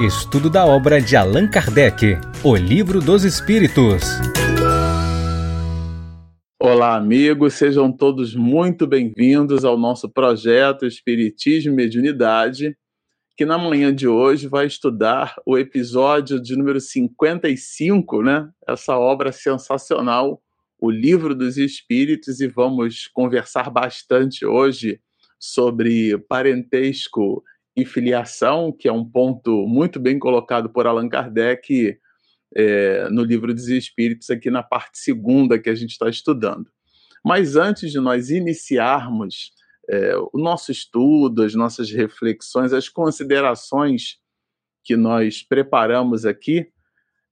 Estudo da obra de Allan Kardec, O Livro dos Espíritos. Olá, amigos, sejam todos muito bem-vindos ao nosso projeto Espiritismo e Mediunidade, que na manhã de hoje vai estudar o episódio de número 55, né? Essa obra sensacional, O Livro dos Espíritos, e vamos conversar bastante hoje sobre parentesco e filiação, que é um ponto muito bem colocado por Allan Kardec é, no Livro dos Espíritos, aqui na parte segunda que a gente está estudando. Mas antes de nós iniciarmos é, o nosso estudo, as nossas reflexões, as considerações que nós preparamos aqui,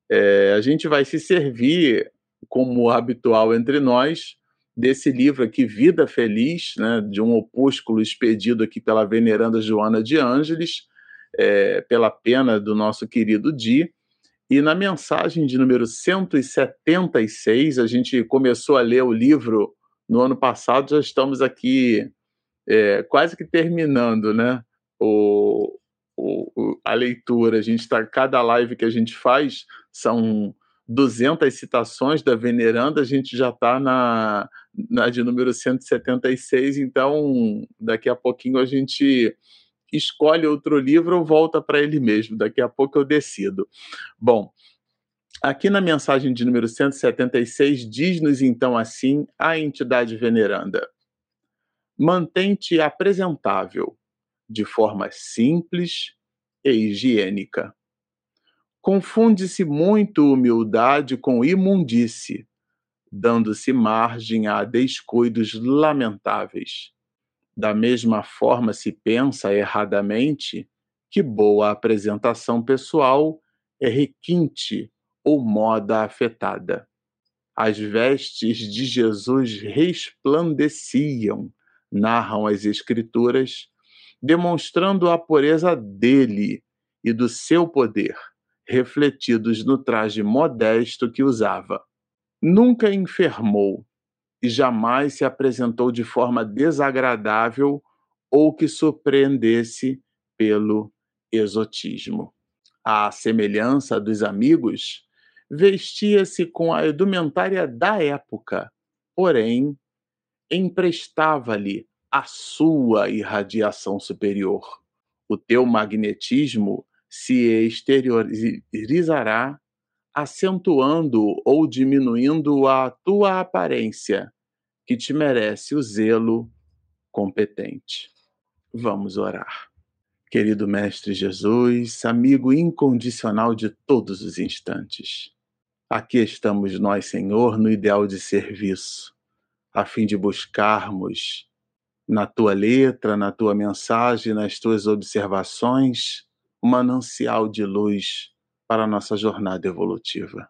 é, a gente vai se servir, como habitual entre nós, desse livro aqui, Vida Feliz, né, de um opúsculo expedido aqui pela veneranda Joana de Ângeles, é, pela pena do nosso querido Di. E na mensagem de número 176, a gente começou a ler o livro no ano passado, já estamos aqui é, quase que terminando, né? O, o, a leitura. A gente está, cada live que a gente faz são 200 citações da Veneranda, a gente já está na, na de número 176, então daqui a pouquinho a gente escolhe outro livro ou volta para ele mesmo, daqui a pouco eu decido. Bom, aqui na mensagem de número 176, diz-nos então assim a entidade veneranda: mantente apresentável, de forma simples e higiênica. Confunde-se muito humildade com imundície, dando-se margem a descuidos lamentáveis. Da mesma forma se pensa erradamente que boa apresentação pessoal é requinte ou moda afetada. As vestes de Jesus resplandeciam, narram as Escrituras, demonstrando a pureza dele e do seu poder refletidos no traje modesto que usava. Nunca enfermou e jamais se apresentou de forma desagradável ou que surpreendesse pelo exotismo. À semelhança dos amigos, vestia-se com a edumentária da época, porém emprestava-lhe a sua irradiação superior. O teu magnetismo se exteriorizará acentuando ou diminuindo a tua aparência, que te merece o zelo competente. Vamos orar. Querido Mestre Jesus, amigo incondicional de todos os instantes, aqui estamos nós, Senhor, no ideal de serviço, a fim de buscarmos na tua letra, na tua mensagem, nas tuas observações, manancial de luz para a nossa jornada evolutiva.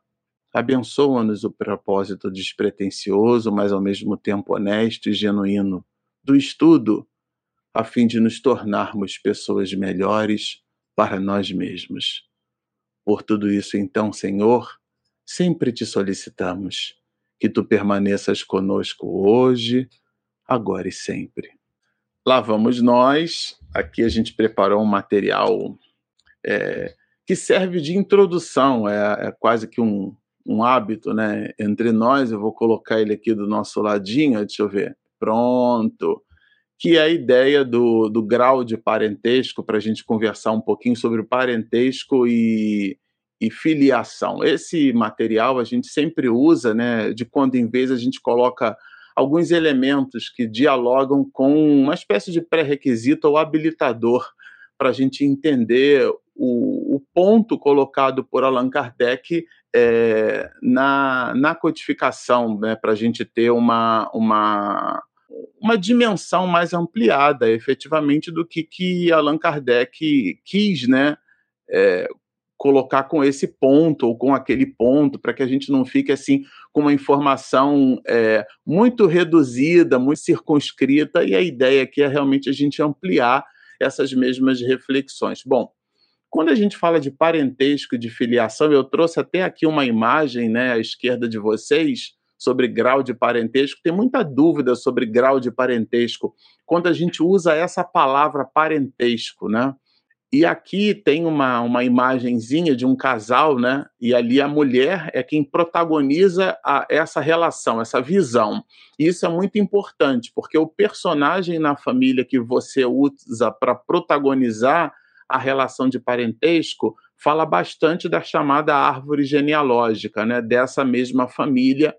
Abençoa-nos o propósito despretensioso, mas ao mesmo tempo honesto e genuíno do estudo, a fim de nos tornarmos pessoas melhores para nós mesmos. Por tudo isso, então, Senhor, sempre te solicitamos que tu permaneças conosco hoje, agora e sempre. Lá vamos nós. Aqui a gente preparou um material é, que serve de introdução, é, é quase que um, um, hábito né, entre nós. Eu vou colocar ele aqui do nosso ladinho, deixa eu ver. Pronto. Que é a ideia do, do grau de parentesco, para a gente conversar um pouquinho sobre parentesco e, e filiação. Esse material a gente sempre usa, né, de quando em vez a gente coloca alguns elementos que dialogam com uma espécie de pré-requisito ou habilitador para a gente entender o, o ponto colocado por Allan Kardec é, na, na codificação, né, para a gente ter uma, uma, uma dimensão mais ampliada, efetivamente, do que, que Allan Kardec quis né, é, colocar com esse ponto ou com aquele ponto, para que a gente não fique assim com uma informação é, muito reduzida, muito circunscrita, e a ideia aqui é realmente a gente ampliar essas mesmas reflexões. Bom, quando a gente fala de parentesco de filiação, eu trouxe até aqui uma imagem né, à esquerda de vocês sobre grau de parentesco. Tem muita dúvida sobre grau de parentesco quando a gente usa essa palavra parentesco, né? E aqui tem uma, uma imagenzinha de um casal, né? E ali a mulher é quem protagoniza a, essa relação, essa visão. E isso é muito importante, porque o personagem na família que você usa para protagonizar a relação de parentesco fala bastante da chamada árvore genealógica, né? Dessa mesma família.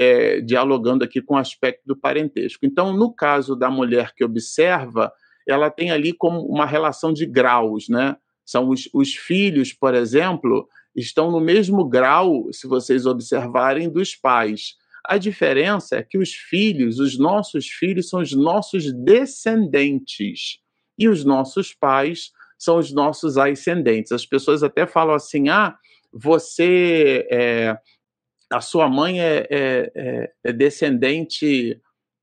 É, dialogando aqui com o aspecto do parentesco. Então, no caso da mulher que observa, ela tem ali como uma relação de graus, né? São os, os filhos, por exemplo, estão no mesmo grau, se vocês observarem, dos pais. A diferença é que os filhos, os nossos filhos, são os nossos descendentes e os nossos pais são os nossos ascendentes. As pessoas até falam assim: ah, você, é, a sua mãe é, é, é, é descendente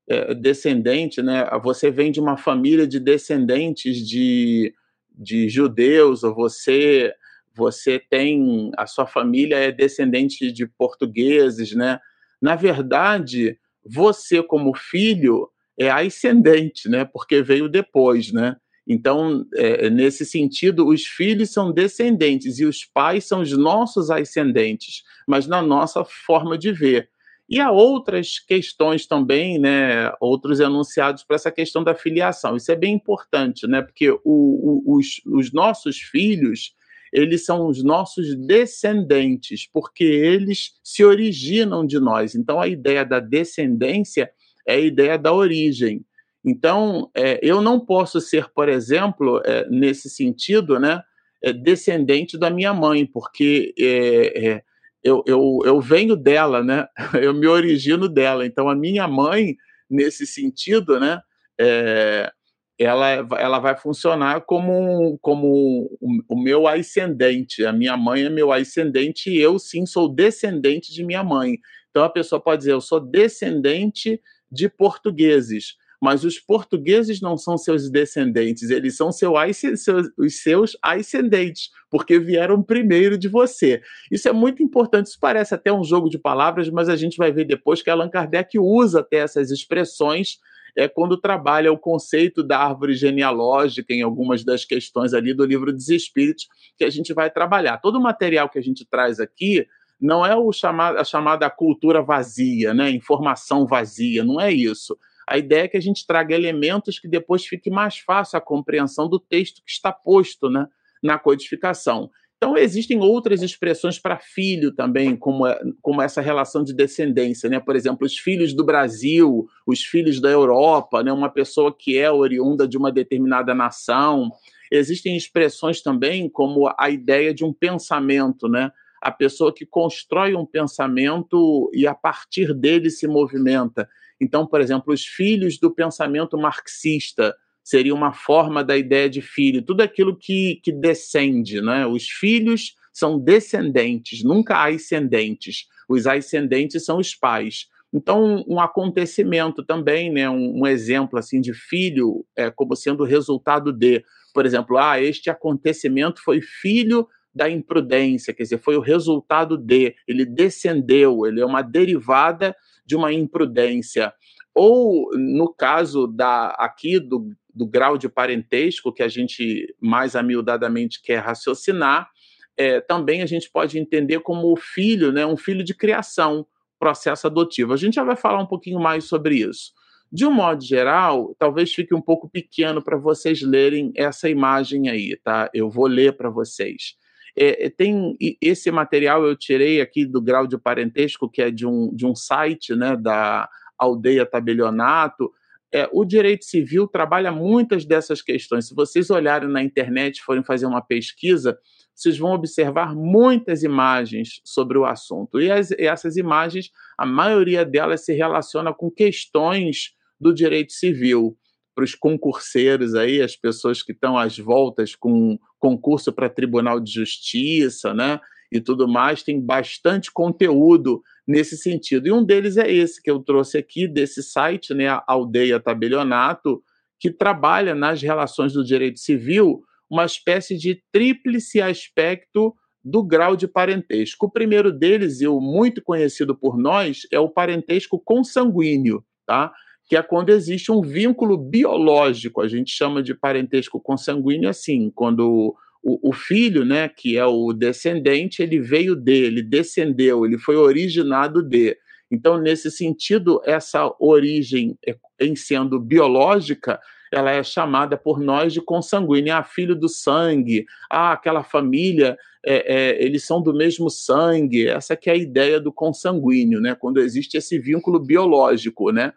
é, descendente, né? Você vem de uma família de descendentes de, de judeus, ou você você tem a sua família é descendente de portugueses, né? Na verdade, você como filho é ascendente, né? Porque veio depois, né? Então, é, nesse sentido, os filhos são descendentes e os pais são os nossos ascendentes, mas na nossa forma de ver. E há outras questões também, né, outros enunciados para essa questão da filiação. Isso é bem importante, né, porque o, o, os, os nossos filhos, eles são os nossos descendentes, porque eles se originam de nós. Então, a ideia da descendência é a ideia da origem. Então, é, eu não posso ser, por exemplo, é, nesse sentido, né, é, descendente da minha mãe, porque é, é, eu, eu, eu venho dela, né? Eu me origino dela. Então, a minha mãe, nesse sentido, né? É, ela, ela vai funcionar como, como o, meu ascendente. A minha mãe é meu ascendente e eu, sim, sou descendente de minha mãe. Então, a pessoa pode dizer, eu sou descendente de portugueses mas os portugueses não são seus descendentes, eles são seu, seus, os seus ascendentes, porque vieram primeiro de você. Isso é muito importante, isso parece até um jogo de palavras, mas a gente vai ver depois que Allan Kardec usa até essas expressões é quando trabalha o conceito da árvore genealógica em algumas das questões ali do livro dos Espíritos que a gente vai trabalhar. Todo o material que a gente traz aqui não é o a chamada cultura vazia, né? informação vazia, não é isso. A ideia é que a gente traga elementos que depois fique mais fácil a compreensão do texto que está posto né, na codificação. Então, existem outras expressões para filho também, como, é, como essa relação de descendência. Né? Por exemplo, os filhos do Brasil, os filhos da Europa, né? uma pessoa que é oriunda de uma determinada nação. Existem expressões também como a ideia de um pensamento, né? a pessoa que constrói um pensamento e a partir dele se movimenta. Então, por exemplo, os filhos do pensamento marxista seria uma forma da ideia de filho, tudo aquilo que, que descende, né? Os filhos são descendentes, nunca ascendentes. Os ascendentes são os pais. Então, um acontecimento também, né, um, um, exemplo assim de filho, é como sendo resultado de, por exemplo, ah, este acontecimento foi filho da imprudência, quer dizer, foi o resultado de, ele descendeu, ele é uma derivada de uma imprudência. Ou, no caso da aqui do, do grau de parentesco, que a gente mais amildadamente quer raciocinar, é, também a gente pode entender como o filho, né, um filho de criação, processo adotivo. A gente já vai falar um pouquinho mais sobre isso. De um modo geral, talvez fique um pouco pequeno para vocês lerem essa imagem aí, tá? Eu vou ler para vocês. É, é tem esse material eu tirei aqui do grau de parentesco, que é de um, de um site né, da aldeia tabelionato. É, o direito civil trabalha muitas dessas questões. Se vocês olharem na internet, forem fazer uma pesquisa, vocês vão observar muitas imagens sobre o assunto. E, as, essas imagens, a maioria delas se relaciona com questões do direito civil para os concurseiros aí, as pessoas que estão às voltas com concurso para Tribunal de Justiça, né? E tudo mais, tem bastante conteúdo nesse sentido. E um deles é esse que eu trouxe aqui, desse site, né, a Aldeia Tabelionato, que trabalha nas relações do direito civil uma espécie de tríplice aspecto do grau de parentesco. O primeiro deles, e o muito conhecido por nós, é o parentesco consanguíneo, tá? Que é quando existe um vínculo biológico. A gente chama de parentesco consanguíneo assim, quando o, o, filho, né, que é o descendente, ele veio dele, descendeu, ele foi originado de. Então, nesse sentido, essa origem, é, em sendo biológica, ela é chamada por nós de consanguínea, ah, filho do sangue, ah, aquela família, é, é, eles são do mesmo sangue, essa que é a ideia do consanguíneo, né, quando existe esse vínculo biológico, né,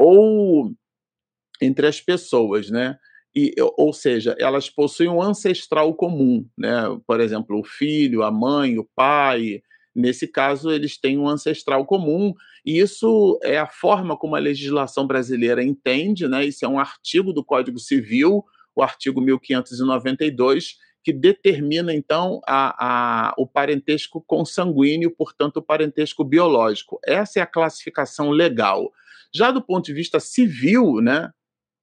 ou entre as pessoas, né, e, ou seja, elas possuem um ancestral comum, né? Por exemplo, o filho, a mãe, o pai. Nesse caso, eles têm um ancestral comum, e isso é a forma como a legislação brasileira entende, né? Isso é um artigo do Código Civil, o artigo 1592, que determina, então, a, a, o parentesco consanguíneo, portanto, o parentesco biológico. Essa é a classificação legal. Já do ponto de vista civil, né?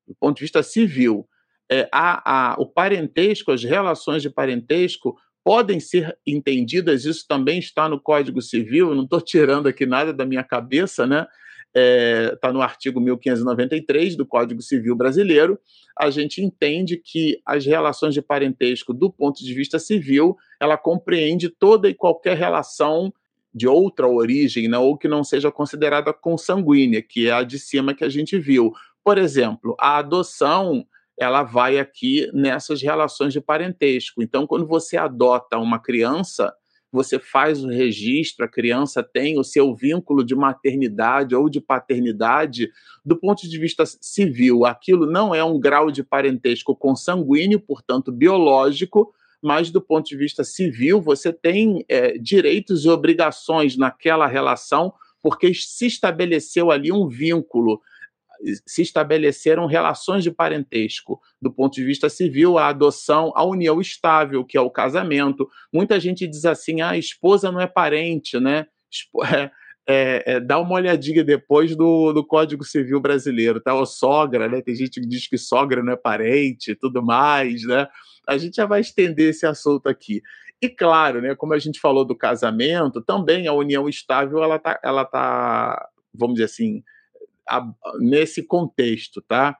Do ponto de vista civil, é, a, a, o parentesco, as relações de parentesco podem ser entendidas, isso também está no Código Civil, não estou tirando aqui nada da minha cabeça, né? Está é, tá no artigo 1593 do Código Civil Brasileiro, a gente entende que as relações de parentesco, do ponto de vista civil, ela compreende toda e qualquer relação de outra origem, né, ou que não seja considerada consanguínea, que é a de cima que a gente viu. Por exemplo, a adoção ela vai aqui nessas relações de parentesco. Então, quando você adota uma criança, você faz o registro, a criança tem o seu vínculo de maternidade ou de paternidade, do ponto de vista civil, aquilo não é um grau de parentesco consanguíneo, portanto biológico, mas do ponto de vista civil, você tem é, direitos e obrigações naquela relação, porque se estabeleceu ali um vínculo se estabeleceram relações de parentesco do ponto de vista civil, a adoção, a união estável, que é o casamento. Muita gente diz assim: ah, a esposa não é parente, né? É, é, é, dá uma olhadinha depois do, do Código Civil brasileiro, tá? Ou sogra, né? Tem gente que diz que sogra não é parente, tudo mais, né? A gente já vai estender esse assunto aqui. E claro, né? Como a gente falou do casamento, também a união estável, ela tá, ela tá, vamos dizer assim, a, nesse contexto, tá?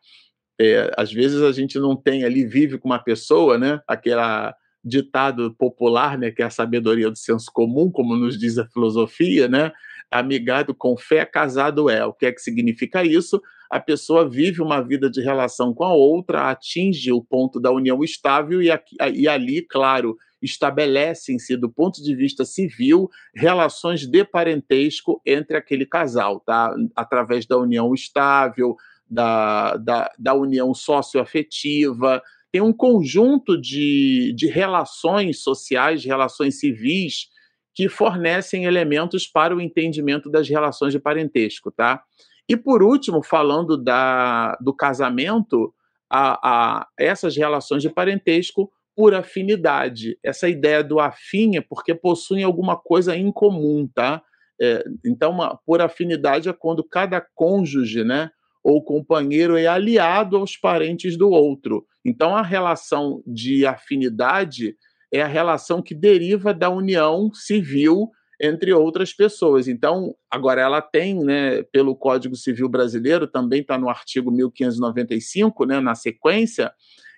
É, às vezes a gente não tem ali, vive com uma pessoa, né? Aquela ditado popular, né? Que é a sabedoria do senso comum, como nos diz a filosofia, né? Amigado com fé, casado é. O que é que significa isso? A pessoa vive uma vida de relação com a outra, atinge o ponto da união estável e, aqui, e ali, claro, estabelecem-se, do ponto de vista civil, relações de parentesco entre aquele casal, tá? através da união estável, da, da, da união socioafetiva. Tem um conjunto de, de relações sociais, relações civis, que fornecem elementos para o entendimento das relações de parentesco. Tá? E, por último, falando da, do casamento, a, a, essas relações de parentesco por afinidade. Essa ideia do afim é porque possuem alguma coisa em comum, tá? É, então, uma, por afinidade é quando cada cônjuge, né, ou companheiro é aliado aos parentes do outro. Então, a relação de afinidade é a relação que deriva da união civil entre outras pessoas. Então, agora ela tem, né, pelo Código Civil Brasileiro, também está no artigo 1595, né, na sequência,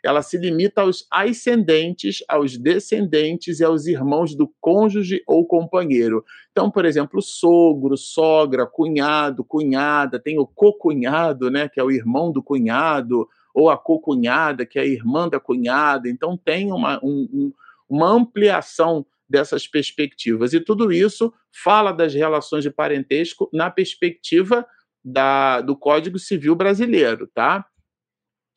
ela se limita aos ascendentes, aos descendentes e aos irmãos do cônjuge ou companheiro. Então, por exemplo, sogro, sogra, cunhado, cunhada, tem o cocunhado, né, que é o irmão do cunhado, ou a cocunhada, que é a irmã da cunhada. Então, tem uma, um, uma ampliação dessas perspectivas. E tudo isso fala das relações de parentesco na perspectiva da, do Código Civil brasileiro, tá?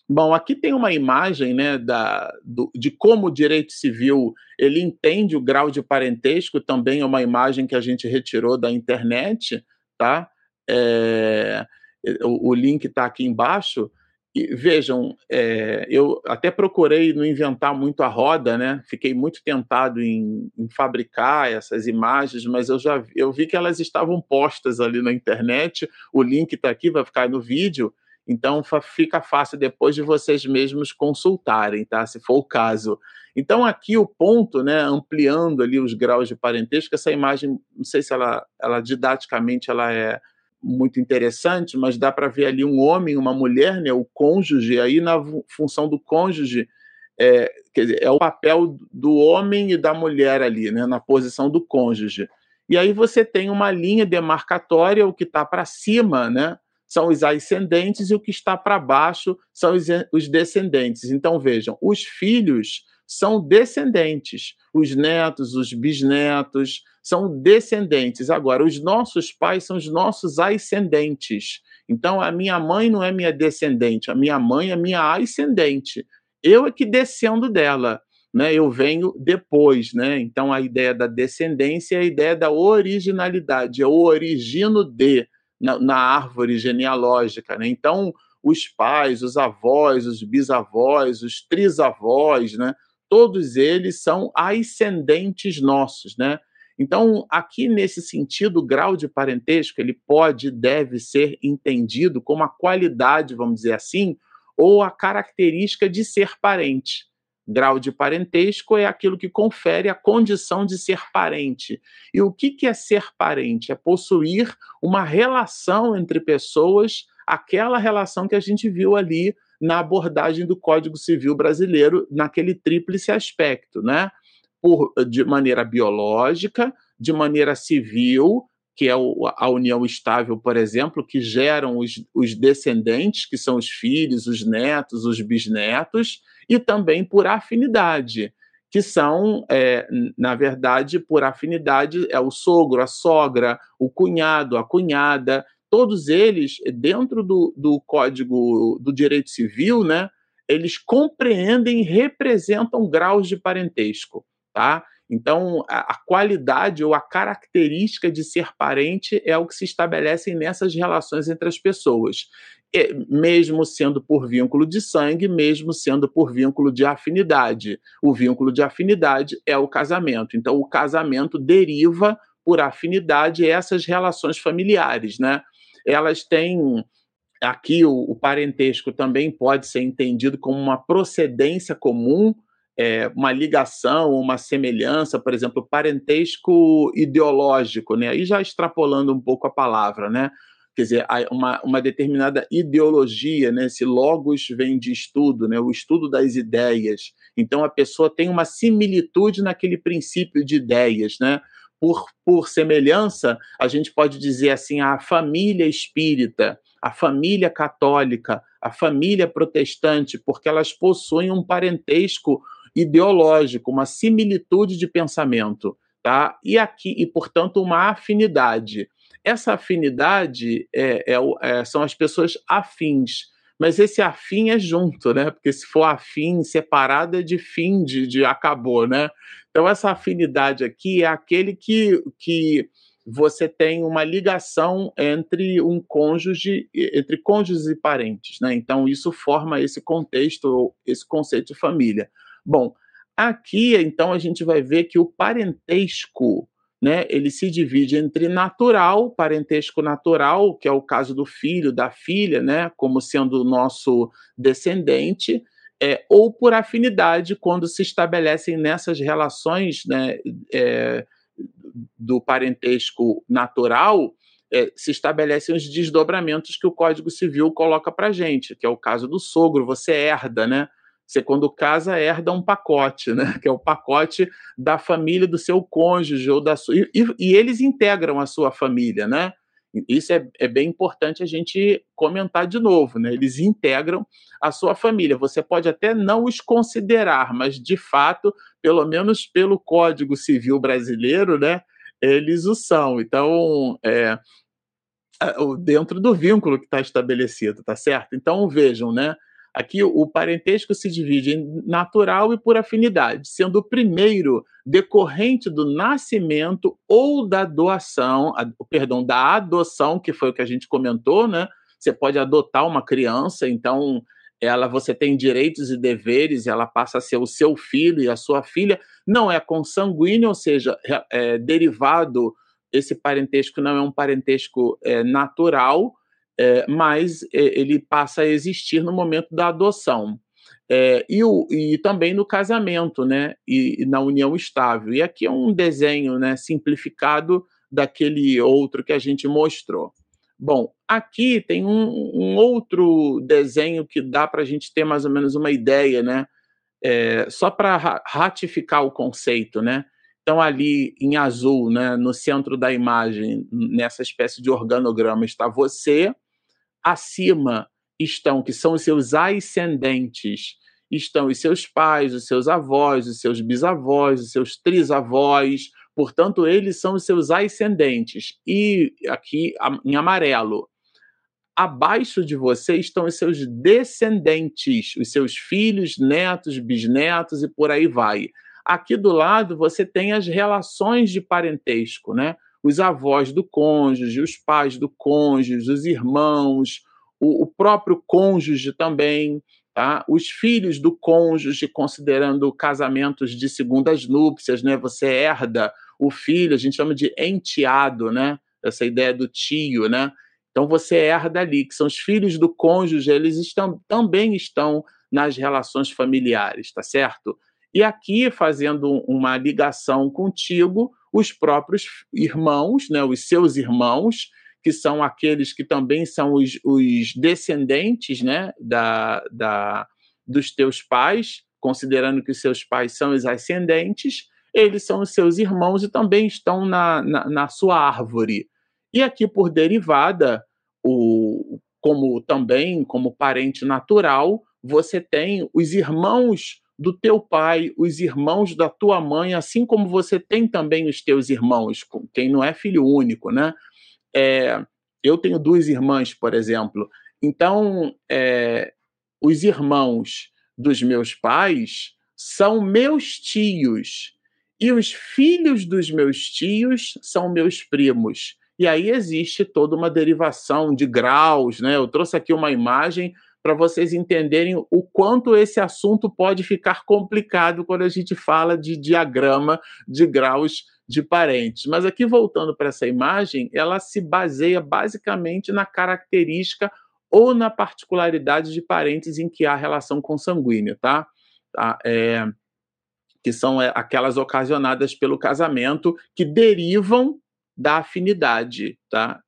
Bom, aqui tem uma imagem né, da, do, de como o direito civil ele entende o grau de parentesco, também é uma imagem que a gente retirou da internet, tá? É, o, o, link está aqui embaixo. E, vejam, é, eu até procurei não inventar muito a roda, né? Fiquei muito tentado em, em fabricar essas imagens, mas eu já eu vi que elas estavam postas ali na internet. O link está aqui, vai ficar no vídeo. Então fica fácil depois de vocês mesmos consultarem, tá? Se for o caso. Então aqui o ponto, né, ampliando ali os graus de parentesco, essa imagem, não sei se ela, ela didaticamente ela é muito interessante, mas dá para ver ali um homem, uma mulher, né, o cônjuge, aí na função do cônjuge, é, quer dizer, é o papel do homem e da mulher ali, né, na posição do cônjuge. E aí você tem uma linha demarcatória, o que está para cima, né, são os ascendentes e o que está para baixo são os, os descendentes. Então vejam, os filhos são descendentes, os netos, os bisnetos são descendentes. Agora, os nossos pais são os nossos ascendentes. Então, a minha mãe não é minha descendente, a minha mãe é minha ascendente. Eu é que descendo dela. Né, eu venho depois, né? Então a ideia da descendência é a ideia da originalidade, eu origino de na, na árvore genealógica, né? Então os pais, os avós, os bisavós, os trisavós, né? Todos eles são ascendentes nossos, né? Então, aqui nesse sentido, o grau de parentesco ele pode, deve ser entendido como a qualidade, vamos dizer assim, ou a característica de ser parente. Grau de parentesco é aquilo que confere a condição de ser parente. E o que é ser parente? É possuir uma relação entre pessoas, aquela relação que a gente viu ali na abordagem do Código Civil brasileiro, naquele tríplice aspecto, né? Por, de maneira biológica, de maneira civil que é a união estável, por exemplo, que geram os, os descendentes, que são os filhos, os netos, os bisnetos, e também por afinidade, que são, é, na verdade, por afinidade, é o sogro, a sogra, o cunhado, a cunhada, todos eles, dentro do, do Código do Direito Civil, né, eles compreendem e representam graus de parentesco. Tá? Então, a, a, qualidade ou a característica de ser parente é o que se estabelece nessas relações entre as pessoas. E, mesmo sendo por vínculo de sangue, mesmo sendo por vínculo de afinidade. O vínculo de afinidade é o casamento. Então, o casamento deriva por afinidade essas relações familiares, né? Elas têm aqui o, o parentesco também pode ser entendido como uma procedência comum é, uma ligação, uma semelhança, por exemplo, parentesco ideológico, né? Aí já extrapolando um pouco a palavra, né? Quer dizer, uma, uma determinada ideologia, né? Esse logos vem de estudo, né? O estudo das ideias. Então a pessoa tem uma similitude naquele princípio de ideias, né? Por, por semelhança, a gente pode dizer assim, a família espírita, a família católica, a família protestante, porque elas possuem um parentesco ideológico, uma similitude de pensamento, tá? E aqui e portanto uma afinidade. Essa afinidade é, é, é, são as pessoas afins, mas esse afim é junto, né? Porque se for afim separado é de fim, de, de acabou, né? Então essa afinidade aqui é aquele que, que você tem uma ligação entre um cônjuge, entre cônjuges e parentes, né? Então isso forma esse contexto, esse conceito de família. Bom, aqui então a gente vai ver que o parentesco, né, ele se divide entre natural, parentesco natural, que é o caso do filho, da filha, né, como sendo o nosso descendente, é, ou por afinidade, quando se estabelecem nessas relações né, é, do parentesco natural, é, se estabelecem os desdobramentos que o Código Civil coloca para gente, que é o caso do sogro, você herda, né? Você, quando casa, herda um pacote, né? que é o pacote da família do seu cônjuge ou da sua. E, e eles integram a sua família, né? Isso é, é, bem importante a gente comentar de novo, né? Eles integram a sua família. Você pode até não os considerar, mas de fato, pelo menos pelo Código Civil brasileiro, né? Eles o são. Então, é, dentro do vínculo que está estabelecido, tá certo? Então, vejam, né? Aqui o parentesco se divide em natural e por afinidade, sendo o primeiro decorrente do nascimento ou da doação, a, perdão, da adoção, que foi o que a gente comentou, né? Você pode adotar uma criança, então ela você tem direitos e deveres, ela passa a ser o seu filho e a sua filha, não é consanguíneo, ou seja, é, é derivado, esse parentesco não é um parentesco é, natural, é, mas é, ele passa a existir no momento da adoção. É, e, o, e, também no casamento, né? E, e, na união estável. E aqui é um desenho né, simplificado daquele outro que a gente mostrou. Bom, aqui tem um, um outro desenho que dá para a gente ter mais ou menos uma ideia, né? é, só para ratificar o conceito, né? Então, ali em azul, né, no centro da imagem, nessa espécie de organograma, está você. Acima estão, que são os seus ascendentes, estão os seus pais, os seus avós, os seus bisavós, os seus trisavós. Portanto, eles são os seus ascendentes. E aqui em amarelo, abaixo de você estão os seus descendentes, os seus filhos, netos, bisnetos e por aí vai. Aqui do lado você tem as relações de parentesco, né? Os avós do cônjuge, os pais do cônjuge, os irmãos, o, o próprio cônjuge também, tá? Os filhos do cônjuge, considerando casamentos de segundas núpcias, né? Você herda o filho, a gente chama de enteado, né? Essa ideia do tio, né? Então você herda ali, que são os filhos do cônjuge, eles estão, também estão nas relações familiares, tá certo? E aqui, fazendo uma ligação contigo, os próprios irmãos, né, os seus irmãos, que são aqueles que também são os, os descendentes né, da, da, dos teus pais, considerando que os seus pais são os ascendentes, eles são os seus irmãos e também estão na, na, na sua árvore. E aqui, por derivada, o, como também como parente natural, você tem os irmãos do teu pai, os irmãos da tua mãe, assim como você tem também os teus irmãos, quem não é filho único, né? É, eu tenho duas irmãs, por exemplo. Então, é, os irmãos dos meus pais são meus tios. E os filhos dos meus tios são meus primos. E aí existe toda uma derivação de graus, né? Eu trouxe aqui uma imagem para vocês entenderem o quanto esse assunto pode ficar complicado quando a gente fala de diagrama de graus de parentes. Mas aqui voltando para essa imagem, ela se baseia basicamente na característica ou na particularidade de parentes em que há relação consanguínea, tá? tá? É, que são é, aquelas ocasionadas pelo casamento que derivam da afinidade, tá?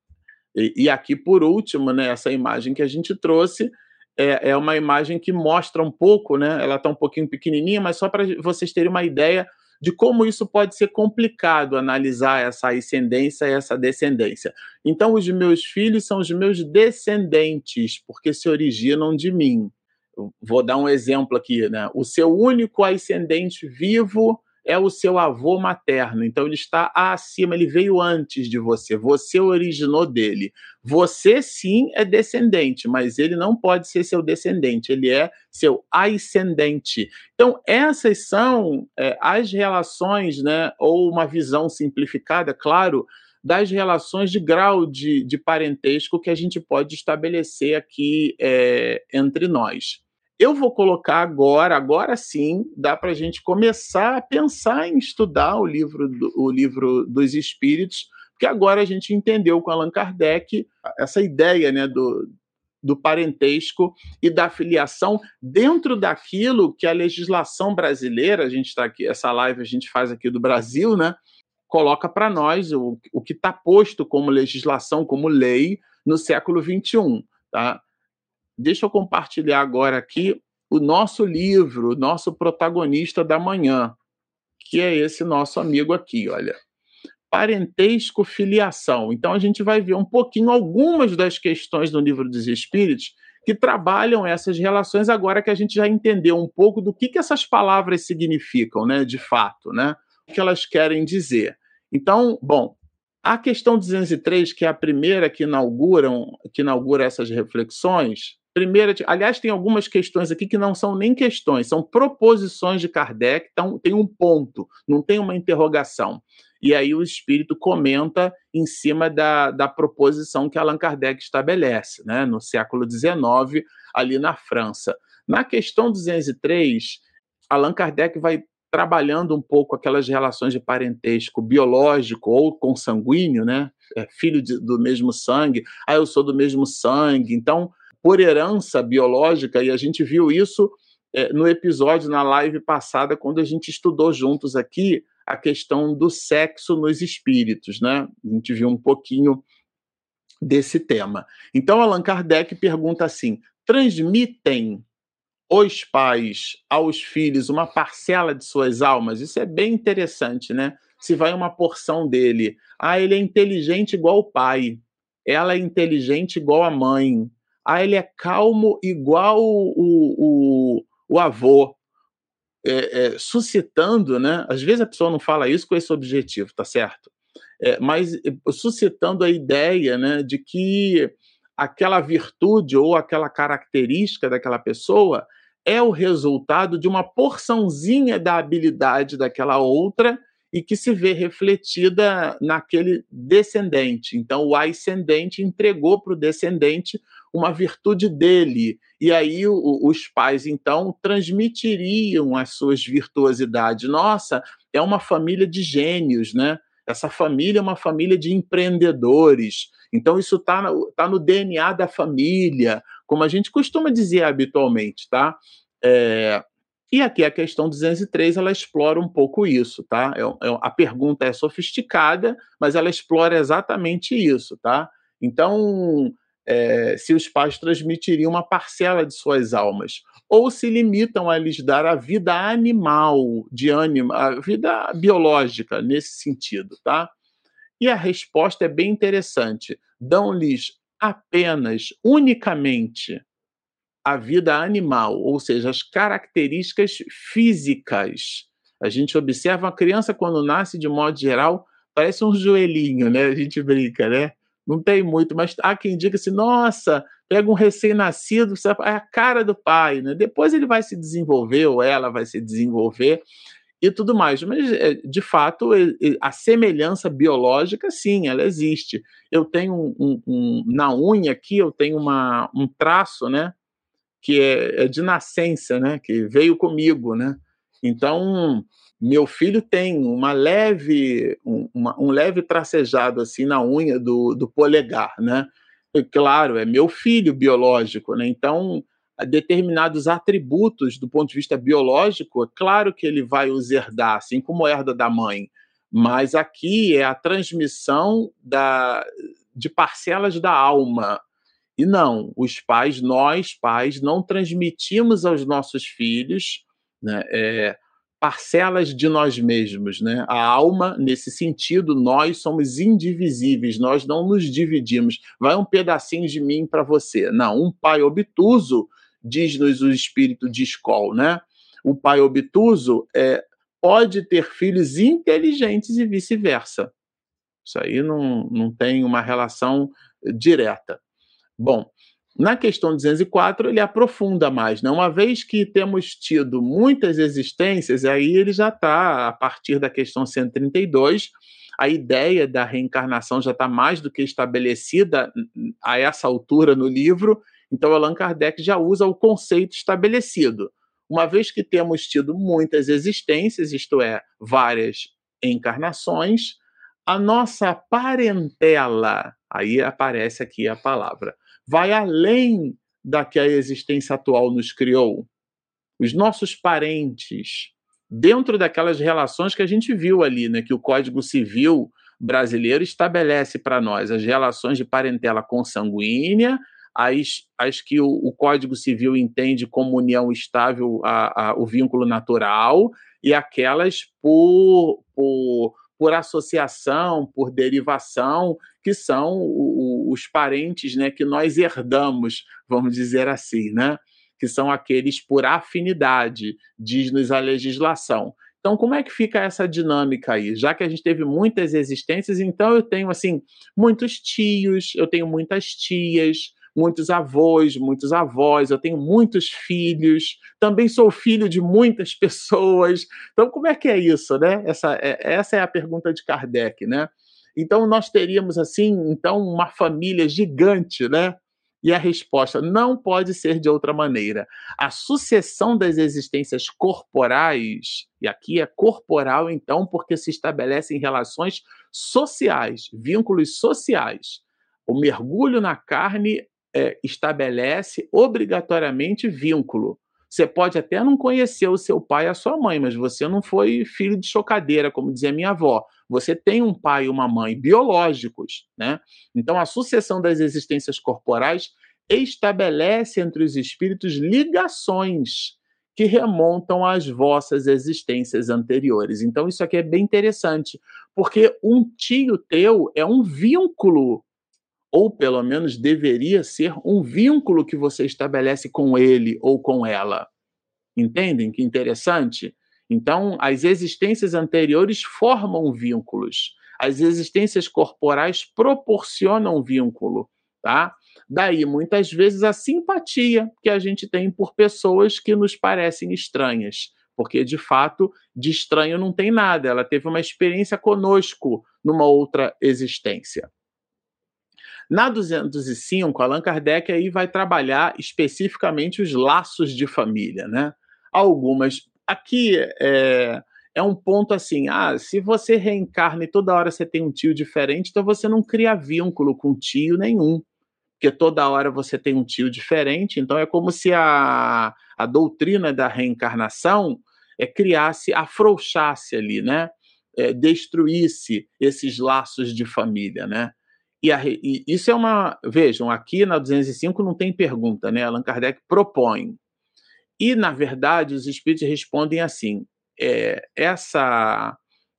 E, e aqui, por último, né, essa imagem que a gente trouxe é, é uma imagem que mostra um pouco, né? Ela está um pouquinho pequenininha, mas só para vocês terem uma ideia de como isso pode ser complicado analisar essa ascendência e essa descendência. Então, os meus filhos são os meus descendentes, porque se originam de mim. Eu vou dar um exemplo aqui, né? O seu único ascendente vivo é o seu avô materno. Então ele está acima, ele veio antes de você. Você originou dele. Você sim é descendente, mas ele não pode ser seu descendente, ele é seu ascendente. Então essas são é, as relações, né, ou uma visão simplificada, claro, das relações de grau de, de parentesco que a gente pode estabelecer aqui é, entre nós. Eu vou colocar agora, agora sim, dá para a gente começar a pensar em estudar o livro, do, o livro dos Espíritos, porque agora a gente entendeu com Allan Kardec essa ideia né, do, do parentesco e da filiação dentro daquilo que a legislação brasileira, a gente está aqui, essa live a gente faz aqui do Brasil, né? Coloca para nós o, o que está posto como legislação, como lei no século XXI. Tá? Deixa eu compartilhar agora aqui o nosso livro, o nosso protagonista da manhã, que é esse nosso amigo aqui, olha. Parentesco filiação. Então a gente vai ver um pouquinho algumas das questões do livro dos Espíritos que trabalham essas relações agora que a gente já entendeu um pouco do que, que essas palavras significam, né, de fato, né? O que elas querem dizer. Então, bom, a questão 203, que é a primeira que inauguram, que inaugura essas reflexões, Primeira, aliás, tem algumas questões aqui que não são nem questões, são proposições de Kardec, então tem um ponto, não tem uma interrogação. E aí o espírito comenta em cima da, da proposição que Allan Kardec estabelece, né, no século XIX, ali na França. Na questão 203, Allan Kardec vai trabalhando um pouco aquelas relações de parentesco biológico ou consanguíneo, né? É filho de, do mesmo sangue, ah, eu sou do mesmo sangue. Então, por herança biológica, e a gente viu isso é, no episódio, na live passada, quando a gente estudou juntos aqui a questão do sexo nos espíritos, né? A gente viu um pouquinho desse tema. Então, Allan Kardec pergunta assim: transmitem os pais aos filhos uma parcela de suas almas, isso é bem interessante, né? Se vai uma porção dele. Ah, ele é inteligente igual o pai. Ela é inteligente igual a mãe. Ah, ele é calmo igual o, o, o avô. É, é, suscitando, né? Às vezes a pessoa não fala isso com esse objetivo, tá certo? É, mas suscitando a ideia, né, de que aquela virtude ou aquela característica daquela pessoa é o resultado de uma porçãozinha da habilidade daquela outra e que se vê refletida naquele descendente. Então, o ascendente entregou para o descendente uma virtude dele. E aí o, os pais, então, transmitiriam as suas virtuosidades. Nossa, é uma família de gênios, né? Essa família é uma família de empreendedores. Então, isso está tá no DNA da família, como a gente costuma dizer habitualmente, tá? É, e aqui a questão 203 ela explora um pouco isso, tá? É, é, a pergunta é sofisticada, mas ela explora exatamente isso, tá? Então, é, se os pais transmitiriam uma parcela de suas almas, ou se limitam a lhes dar a vida animal, de ânimo, a vida biológica nesse sentido, tá? E a resposta é bem interessante. Dão-lhes apenas, unicamente, a vida animal, ou seja, as características físicas. A gente observa a criança quando nasce, de modo geral, parece um joelhinho, né? A gente brinca, né? Não tem muito, mas há quem diga assim: nossa, pega um recém-nascido, é a cara do pai, né? Depois ele vai se desenvolver, ou ela vai se desenvolver e tudo mais. Mas, é, de fato, a semelhança biológica, sim, ela existe. Eu tenho um, um, um na unha aqui, eu tenho uma, um traço, né? Que é, é de nascença, né? Que veio comigo, né? Então, meu filho tem uma leve, um, uma, um leve tracejado assim na unha do, do polegar, né? E, claro, é meu filho biológico, né? Então, determinados atributos do ponto de vista biológico, é claro que ele vai os herdar, assim como herda da mãe. Mas aqui é a transmissão da, de parcelas da alma. E não, os pais, nós pais, não transmitimos aos nossos filhos né, é, parcelas de nós mesmos, né? A alma, nesse sentido, nós somos indivisíveis, nós não nos dividimos. Vai um pedacinho de mim para você. Não, um pai obtuso, diz-nos o espírito de escola, né? O pai obtuso é, pode ter filhos inteligentes e vice-versa. Isso aí não, não tem uma relação direta. Bom, na questão 204, ele aprofunda mais. Né? Uma vez que temos tido muitas existências, aí ele já está, a partir da questão 132, a ideia da reencarnação já está mais do que estabelecida a essa altura no livro, então Allan Kardec já usa o conceito estabelecido. Uma vez que temos tido muitas existências, isto é, várias encarnações, a nossa parentela, aí aparece aqui a palavra, vai além da que a existência atual nos criou. Os nossos parentes, dentro daquelas relações que a gente viu ali, né, que o Código Civil brasileiro estabelece para nós, as relações de parentela consanguínea, as, as que o, o, Código Civil entende como união estável, a, a, o vínculo natural, e aquelas por, por por associação, por derivação, que são o, o, os parentes né, que nós herdamos, vamos dizer assim, né? que são aqueles por afinidade, diz-nos a legislação. Então, como é que fica essa dinâmica aí? Já que a gente teve muitas existências, então eu tenho assim muitos tios, eu tenho muitas tias, muitos avós, muitos avós, eu tenho muitos filhos, também sou filho de muitas pessoas. Então, como é que é isso, né? Essa, é, essa é a pergunta de Kardec, né? Então, nós teríamos, assim, então, uma família gigante, né? E a resposta não pode ser de outra maneira. A sucessão das existências corporais, e aqui é corporal, então, porque se estabelecem relações sociais, vínculos sociais. O mergulho na carne é, estabelece obrigatoriamente vínculo. Você pode até não conhecer o seu pai e a sua mãe, mas você não foi filho de chocadeira, como dizia minha avó. Você tem um pai e uma mãe biológicos, né? Então a sucessão das existências corporais estabelece entre os espíritos ligações que remontam às vossas existências anteriores. Então, isso aqui é bem interessante, porque um tio teu é um vínculo, ou pelo menos deveria ser um vínculo que você estabelece com ele ou com ela. Entendem que interessante? Então, as existências anteriores formam vínculos. As existências corporais proporcionam vínculo, tá? Daí, muitas vezes, a simpatia que a gente tem por pessoas que nos parecem estranhas, porque de fato, de estranho não tem nada, ela teve uma experiência conosco numa outra existência. Na 205, Allan Kardec aí vai trabalhar especificamente os laços de família, né? Algumas. Aqui é, é um ponto assim: ah, se você reencarna e toda hora você tem um tio diferente, então você não cria vínculo com tio nenhum porque toda hora você tem um tio diferente, então é como se a, a doutrina da reencarnação é, criasse, afrouxasse ali, né? É, destruísse esses laços de família, né? E, a, e, isso é uma. Vejam, aqui na 205 não tem pergunta, né? Allan Kardec propõe. E, na verdade, os espíritos respondem assim: é, essa.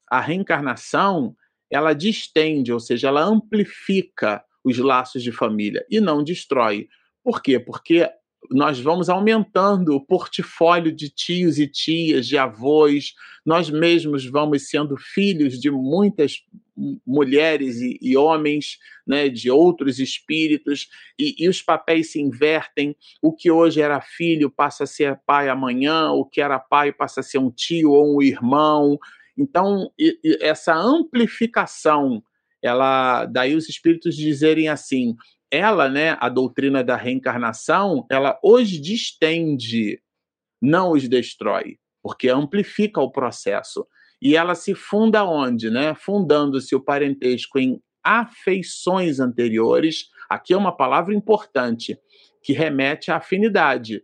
A reencarnação ela distende, ou seja, ela amplifica os laços de família e não destrói. Por quê? Porque nós vamos aumentando o portfólio de tios e tias, de avós, nós mesmos vamos sendo filhos de muitas mulheres e, e homens, né, de outros espíritos, e, e, os papéis se invertem. O que hoje era filho passa a ser pai amanhã, o que era pai passa a ser um tio ou um irmão. Então, e, essa amplificação ela daí os espíritos dizerem assim, ela, né, a doutrina da reencarnação, ela os distende, não os destrói, porque amplifica o processo. E ela se funda onde, né? Fundando-se o parentesco em afeições anteriores. Aqui é uma palavra importante que remete à afinidade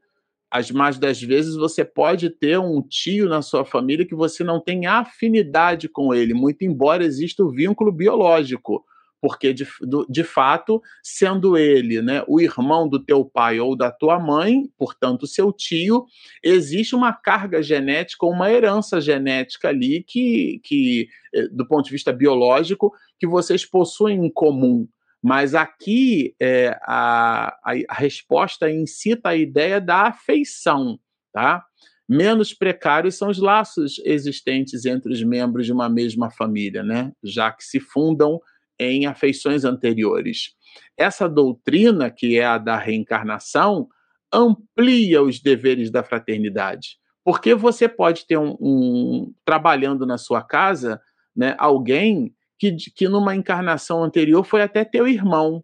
as mais das vezes você pode ter um tio na sua família que você não tem afinidade com ele, muito embora exista o vínculo biológico, porque de, de fato, sendo ele né, o irmão do teu pai ou da tua mãe, portanto, seu tio, existe uma carga genética, uma herança genética ali que, que, eh, do ponto de vista biológico, que vocês possuem em comum. Mas aqui é, a, a, resposta incita a ideia da afeição, tá? Menos precários são os laços existentes entre os membros de uma mesma família, né? Já que se fundam em afeições anteriores. Essa doutrina, que é a da reencarnação, amplia os deveres da fraternidade. Porque você pode ter um, um trabalhando na sua casa, né, alguém que, que numa encarnação anterior foi até teu irmão.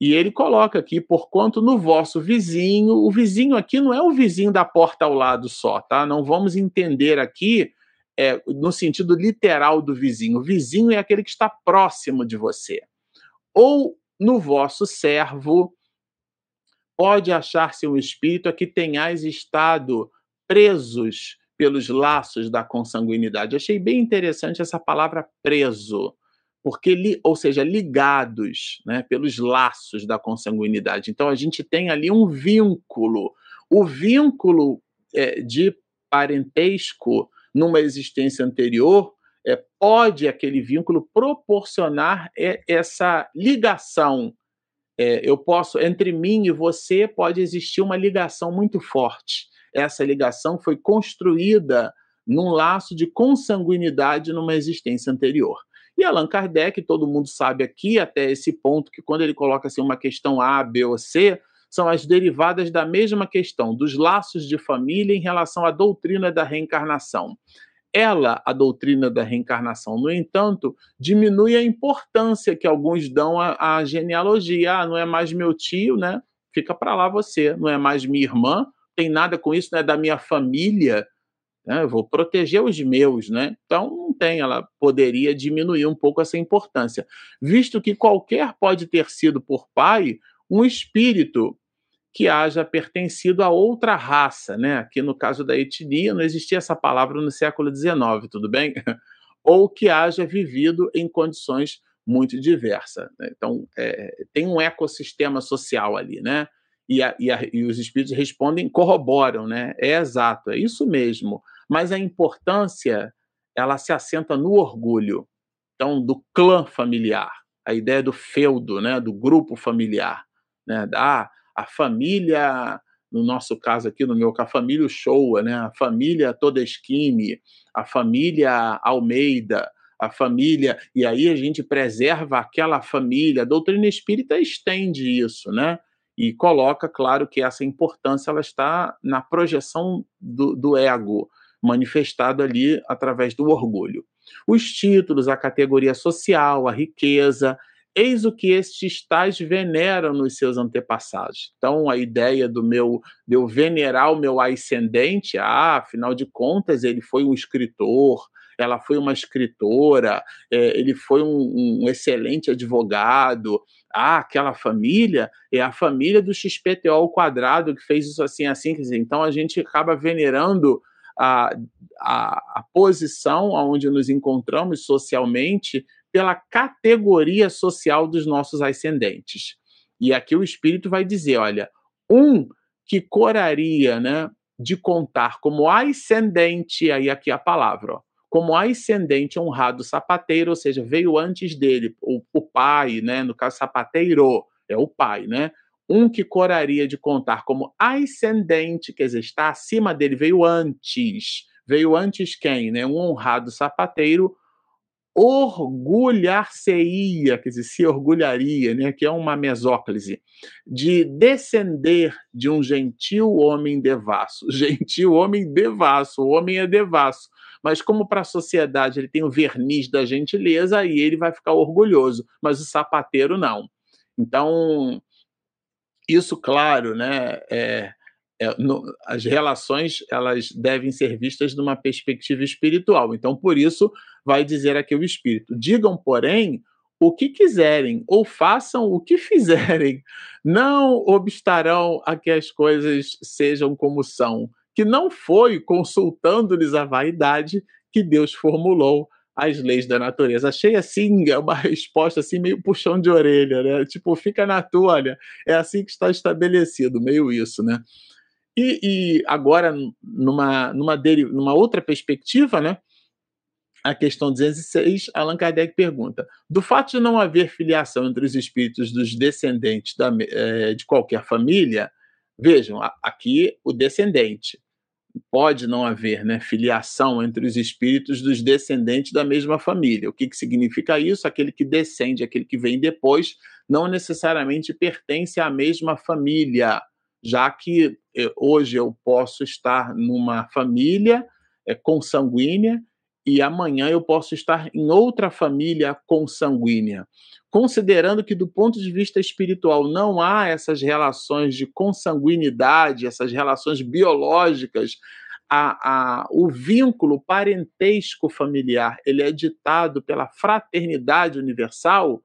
E ele coloca aqui, porquanto no vosso vizinho, o vizinho aqui não é o vizinho da porta ao lado só, tá? Não vamos entender aqui é, no sentido literal do vizinho. O vizinho é aquele que está próximo de você. Ou no vosso servo, pode achar-se um espírito a que tenhais estado presos pelos laços da consanguinidade. Achei bem interessante essa palavra preso, porque, ou seja, ligados né, pelos laços da consanguinidade. Então a gente tem ali um vínculo. O vínculo é, de parentesco numa existência anterior é, pode aquele vínculo proporcionar é, essa ligação. É, eu posso, entre mim e você, pode existir uma ligação muito forte essa ligação foi construída num laço de consanguinidade numa existência anterior. E Allan Kardec, todo mundo sabe aqui, até esse ponto, que quando ele coloca assim, uma questão A, B ou C, são as derivadas da mesma questão, dos laços de família em relação à doutrina da reencarnação. Ela, a doutrina da reencarnação, no entanto, diminui a importância que alguns dão à, à genealogia. Ah, não é mais meu tio, né? Fica para lá você. Não é mais minha irmã, tem nada com isso, não é da minha família, né? eu vou proteger os meus, né? Então não tem, ela poderia diminuir um pouco essa importância, visto que qualquer pode ter sido por pai um espírito que haja pertencido a outra raça, né? Aqui no caso da etnia não existia essa palavra no século XIX, tudo bem? Ou que haja vivido em condições muito diversa. Né? Então, é, tem um ecossistema social ali, né? E, a, e, a, e, os espíritos respondem, corroboram, né? É exato, é isso mesmo. Mas a importância, ela se assenta no orgulho. Então, do clã familiar, a ideia do feudo, né? Do grupo familiar, né? Da, a família, no nosso caso aqui, no meu caso, a família Showa, né? A família Todeschini, a família Almeida, a família, e aí a gente preserva aquela família. A doutrina espírita estende isso, né? E coloca, claro, que essa importância ela está na projeção do, do ego, manifestado ali através do orgulho. Os títulos, a categoria social, a riqueza, eis o que estes tais veneram nos seus antepassados. Então, a ideia do meu de eu venerar o meu ascendente, ah, afinal de contas, ele foi um escritor, ela foi uma escritora, é, ele foi um, um, excelente advogado. Ah, aquela família é a família do XPTO ao quadrado que fez isso assim, assim. Quer dizer, então a gente acaba venerando a, a, a posição onde nos encontramos socialmente pela categoria social dos nossos ascendentes. E aqui o espírito vai dizer: olha, um que coraria né, de contar como ascendente, aí aqui a palavra, ó, como ascendente honrado sapateiro, ou seja, veio antes dele, o, o pai, né? No caso, sapateiro é o pai, né? Um que coraria de contar como ascendente, quer dizer, está acima dele, veio antes. Veio antes quem? Né? Um honrado sapateiro orgulhar-se-ia, quer dizer, se orgulharia, né, que é uma mesóclise, de descender de um gentil homem devasso. Gentil homem devasso, o homem é devasso. Mas como para a sociedade ele tem o verniz da gentileza, aí ele vai ficar orgulhoso, mas o sapateiro não. Então, isso, claro, né, é, é, no, as relações elas devem ser vistas numa perspectiva espiritual. Então, por isso, vai dizer aqui o Espírito: digam, porém, o que quiserem, ou façam o que fizerem, não obstarão a que as coisas sejam como são, que não foi consultando-lhes a vaidade que Deus formulou as leis da natureza. Achei assim, é uma resposta assim meio puxão de orelha, né? Tipo, fica na tua, olha, é assim que está estabelecido, meio isso, né? E, e agora, numa, numa, numa outra perspectiva, né? A questão 206, Allan Kardec pergunta: do fato de não haver filiação entre os espíritos dos descendentes da, é, de qualquer família, vejam, aqui o descendente. Pode não haver né, filiação entre os espíritos dos descendentes da mesma família. O que, que significa isso? Aquele que descende, aquele que vem depois, não necessariamente pertence à mesma família já que eh, hoje eu posso estar numa família é, consanguínea e amanhã eu posso estar em outra família consanguínea. Considerando que, do ponto de vista espiritual, não há essas relações de consanguinidade, essas relações biológicas, a, a, o vínculo parentesco familiar ele é ditado pela fraternidade universal,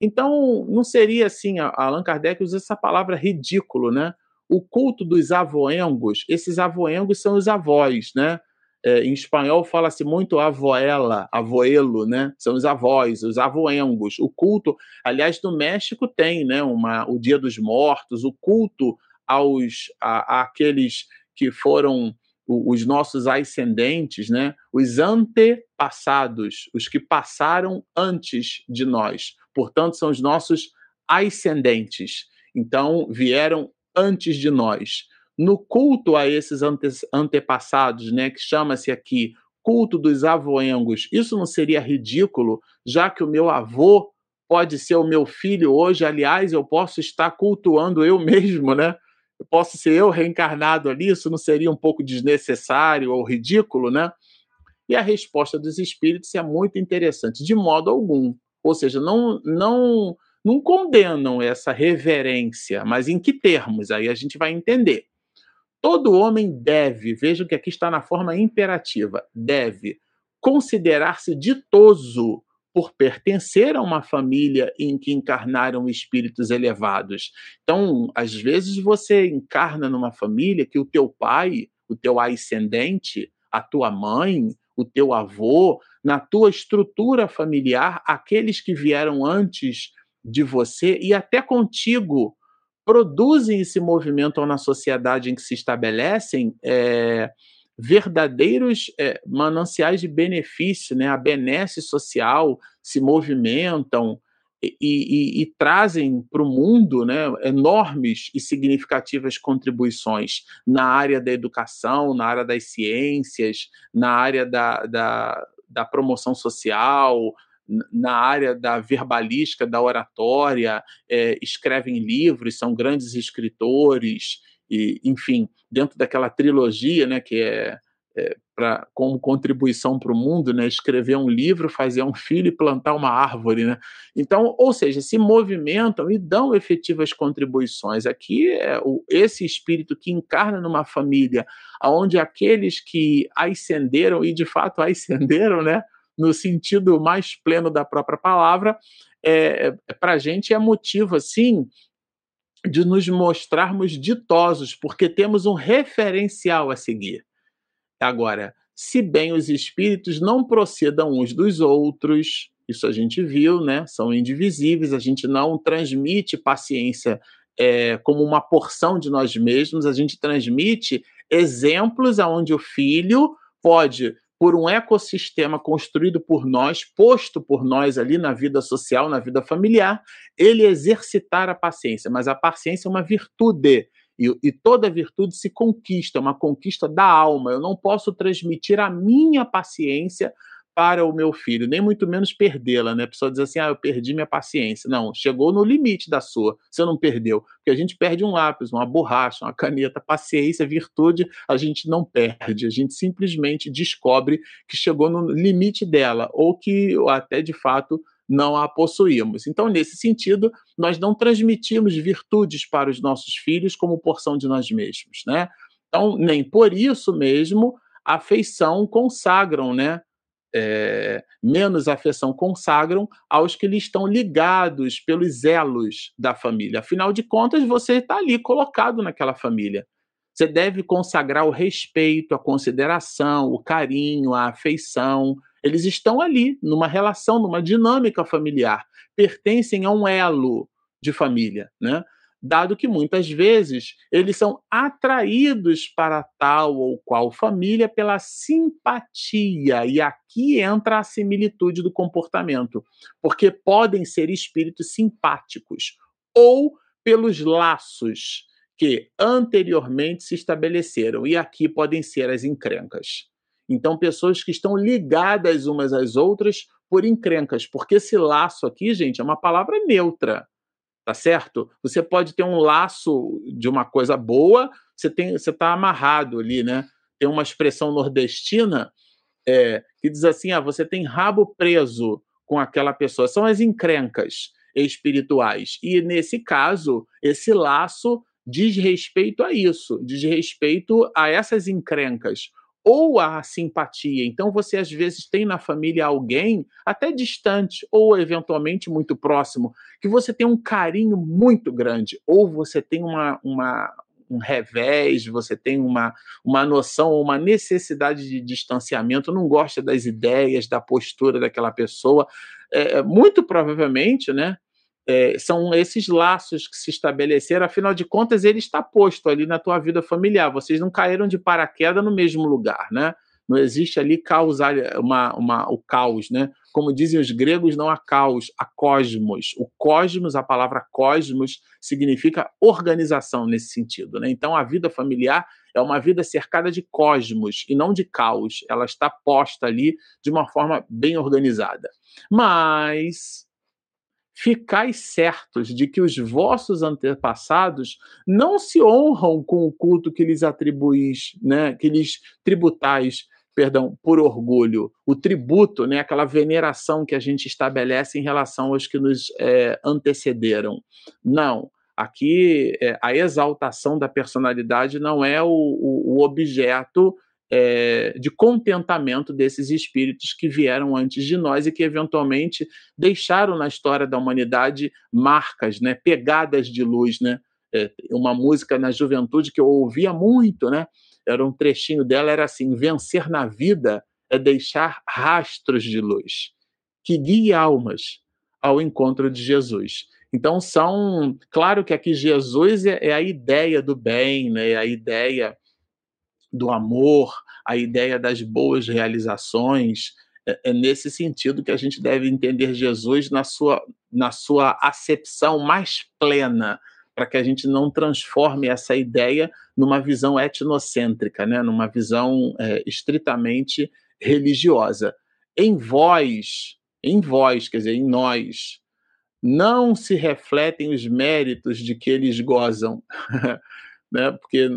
então não seria assim, Allan Kardec usa essa palavra ridículo, né? O culto dos avoengos, esses avoengos são os avós, né? É, em espanhol fala-se muito avoela, avoelo, né? São os avós, os avoengos. O culto, aliás, no México tem, né? Uma, o Dia dos Mortos, o culto aos a, àqueles que foram os nossos ascendentes, né? Os antepassados, os que passaram antes de nós. Portanto, são os nossos ascendentes. Então, vieram antes de nós. No culto a esses ante antepassados, né, que chama-se aqui culto dos avoengos, isso não seria ridículo, já que o meu avô pode ser o meu filho hoje, aliás, eu posso estar cultuando eu mesmo, né? Eu posso ser eu reencarnado ali, isso não seria um pouco desnecessário ou ridículo, né? E a resposta dos espíritos é muito interessante, de modo algum. Ou seja, não, não não condenam essa reverência, mas em que termos? Aí a gente vai entender. Todo homem deve, vejam que aqui está na forma imperativa, deve considerar-se ditoso por pertencer a uma família em que encarnaram espíritos elevados. Então, às vezes você encarna numa família que o teu pai, o teu ascendente, a tua mãe, o teu avô, na tua estrutura familiar, aqueles que vieram antes de você e até contigo produzem esse movimento na sociedade em que se estabelecem é, verdadeiros é, mananciais de benefício, né? a benesse social se movimentam e, e, e trazem para o mundo né, enormes e significativas contribuições na área da educação, na área das ciências, na área da, da, da promoção social, na área da verbalística, da oratória, é, escrevem livros, são grandes escritores, e, enfim, dentro daquela trilogia, né, que é, é pra, como contribuição para o mundo, né, escrever um livro, fazer um filho e plantar uma árvore, né? Então, ou seja, se movimentam e dão efetivas contribuições. Aqui é o, esse espírito que encarna numa família, onde aqueles que ascenderam e de fato ascenderam, né? No sentido mais pleno da própria palavra, é, é para a gente é motivo, assim, de nos mostrarmos ditosos, porque temos um referencial a seguir. Agora, se bem os espíritos não procedam uns dos outros, isso a gente viu, né? São indivisíveis, a gente não transmite paciência é, como uma porção de nós mesmos, a gente transmite exemplos aonde o filho pode por um ecossistema construído por nós, posto por nós ali na vida social, na vida familiar, ele exercitar a paciência. Mas a paciência é uma virtude. E, e, toda virtude se conquista, é uma conquista da alma. Eu não posso transmitir a minha paciência para o meu filho, nem muito menos perdê-la, né? A pessoa diz assim: ah, eu perdi minha paciência. Não, chegou no limite da sua, você não perdeu. Porque a gente perde um lápis, uma borracha, uma caneta, paciência, virtude, a gente não perde, a gente simplesmente descobre que chegou no limite dela, ou que até de fato não a possuímos. Então, nesse sentido, nós não transmitimos virtudes para os nossos filhos como porção de nós mesmos, né? Então, nem por isso mesmo afeição consagram, né? É, menos afeição consagram aos que lhe estão ligados pelos elos da família. Afinal de contas, você está ali colocado naquela família. Você deve consagrar o respeito, a consideração, o carinho, a afeição. Eles estão ali, numa relação, numa dinâmica familiar. Pertencem a um elo de família. Né? Dado que muitas vezes eles são atraídos para tal ou qual família pela simpatia, e aqui entra a similitude do comportamento, porque podem ser espíritos simpáticos ou pelos laços que anteriormente se estabeleceram, e aqui podem ser as encrencas. Então, pessoas que estão ligadas umas às outras por encrencas, porque esse laço aqui, gente, é uma palavra neutra tá certo? Você pode ter um laço de uma coisa boa, você tem, você está amarrado ali, né? Tem uma expressão nordestina é, que diz assim: ah, você tem rabo preso com aquela pessoa. São as encrencas espirituais. E nesse caso, esse laço diz respeito a isso, diz respeito a essas encrencas ou a simpatia. Então, você às vezes tem na família alguém, até distante, ou eventualmente muito próximo, que você tem um carinho muito grande, ou você tem uma, uma, um revés, você tem uma, uma noção, uma necessidade de distanciamento, não gosta das ideias, da postura daquela pessoa. É, muito provavelmente, né? É, são esses laços que se estabeleceram, afinal de contas, ele está posto ali na tua vida familiar. Vocês não caíram de paraquedas no mesmo lugar, né? Não existe ali causar uma, uma, o caos, né? Como dizem os gregos, não há caos, há cosmos. O cosmos, a palavra cosmos, significa organização nesse sentido, né? Então, a vida familiar é uma vida cercada de cosmos e não de caos. Ela está posta ali de uma forma bem organizada. Mas ficais certos de que os vossos antepassados não se honram com o culto que lhes atribuís, né, que lhes tributais, perdão, por orgulho. O tributo, né, aquela veneração que a gente estabelece em relação aos que nos é, antecederam. Não. Aqui, é, a exaltação da personalidade não é o, o, o objeto é, de contentamento desses espíritos que vieram antes de nós e que eventualmente deixaram na história da humanidade marcas, né, pegadas de luz, né? É, uma música na juventude que eu ouvia muito, né? Era um trechinho dela, era assim: vencer na vida é deixar rastros de luz que guie almas ao encontro de Jesus. Então são, claro que aqui Jesus é, é a ideia do bem, né? É a ideia do amor, a ideia das boas realizações. É, é nesse sentido que a gente deve entender Jesus na sua, na sua acepção mais plena, para que a gente não transforme essa ideia numa visão etnocêntrica, né? numa visão é, estritamente religiosa. Em vós, em vós, quer dizer, em nós, não se refletem os méritos de que eles gozam, né? porque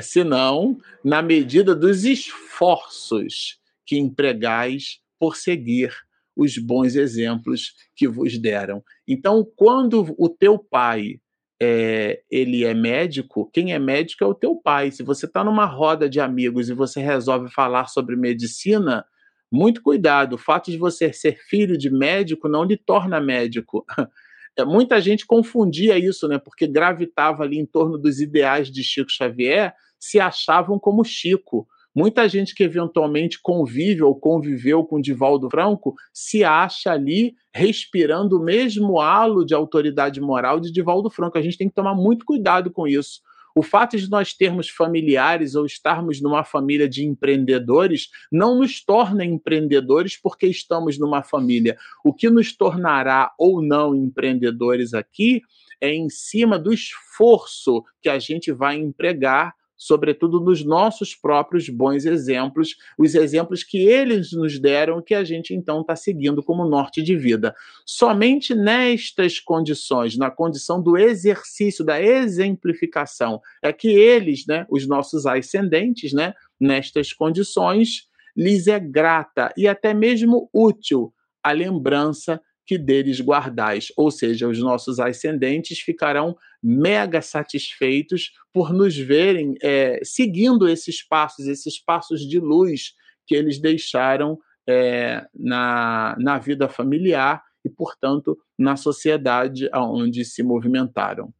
senão na medida dos esforços que empregais por seguir os bons exemplos que vos deram. Então, quando o teu pai é, ele é médico, quem é médico é o teu pai. Se você está numa roda de amigos e você resolve falar sobre medicina, muito cuidado. O fato de você ser filho de médico não lhe torna médico. É, muita gente confundia isso, né? Porque gravitava ali em torno dos ideais de Chico Xavier, se achavam como Chico. Muita gente que eventualmente convive ou conviveu com Divaldo Franco se acha ali respirando o mesmo halo de autoridade moral de Divaldo Franco. A gente tem que tomar muito cuidado com isso. O fato de nós termos familiares ou estarmos numa família de empreendedores não nos torna empreendedores porque estamos numa família. O que nos tornará ou não empreendedores aqui é em cima do esforço que a gente vai empregar sobretudo nos nossos próprios bons exemplos, os exemplos que eles nos deram, que a gente então está seguindo como norte de vida. Somente nestas condições, na condição do exercício, da exemplificação, é que eles, né, os nossos ascendentes, né, nestas condições, lhes é grata e até mesmo útil a lembrança que deles guardais, ou seja, os nossos ascendentes ficarão mega satisfeitos por nos verem é, seguindo esses passos, esses passos de luz que eles deixaram é, na, na vida familiar e, portanto, na sociedade onde se movimentaram.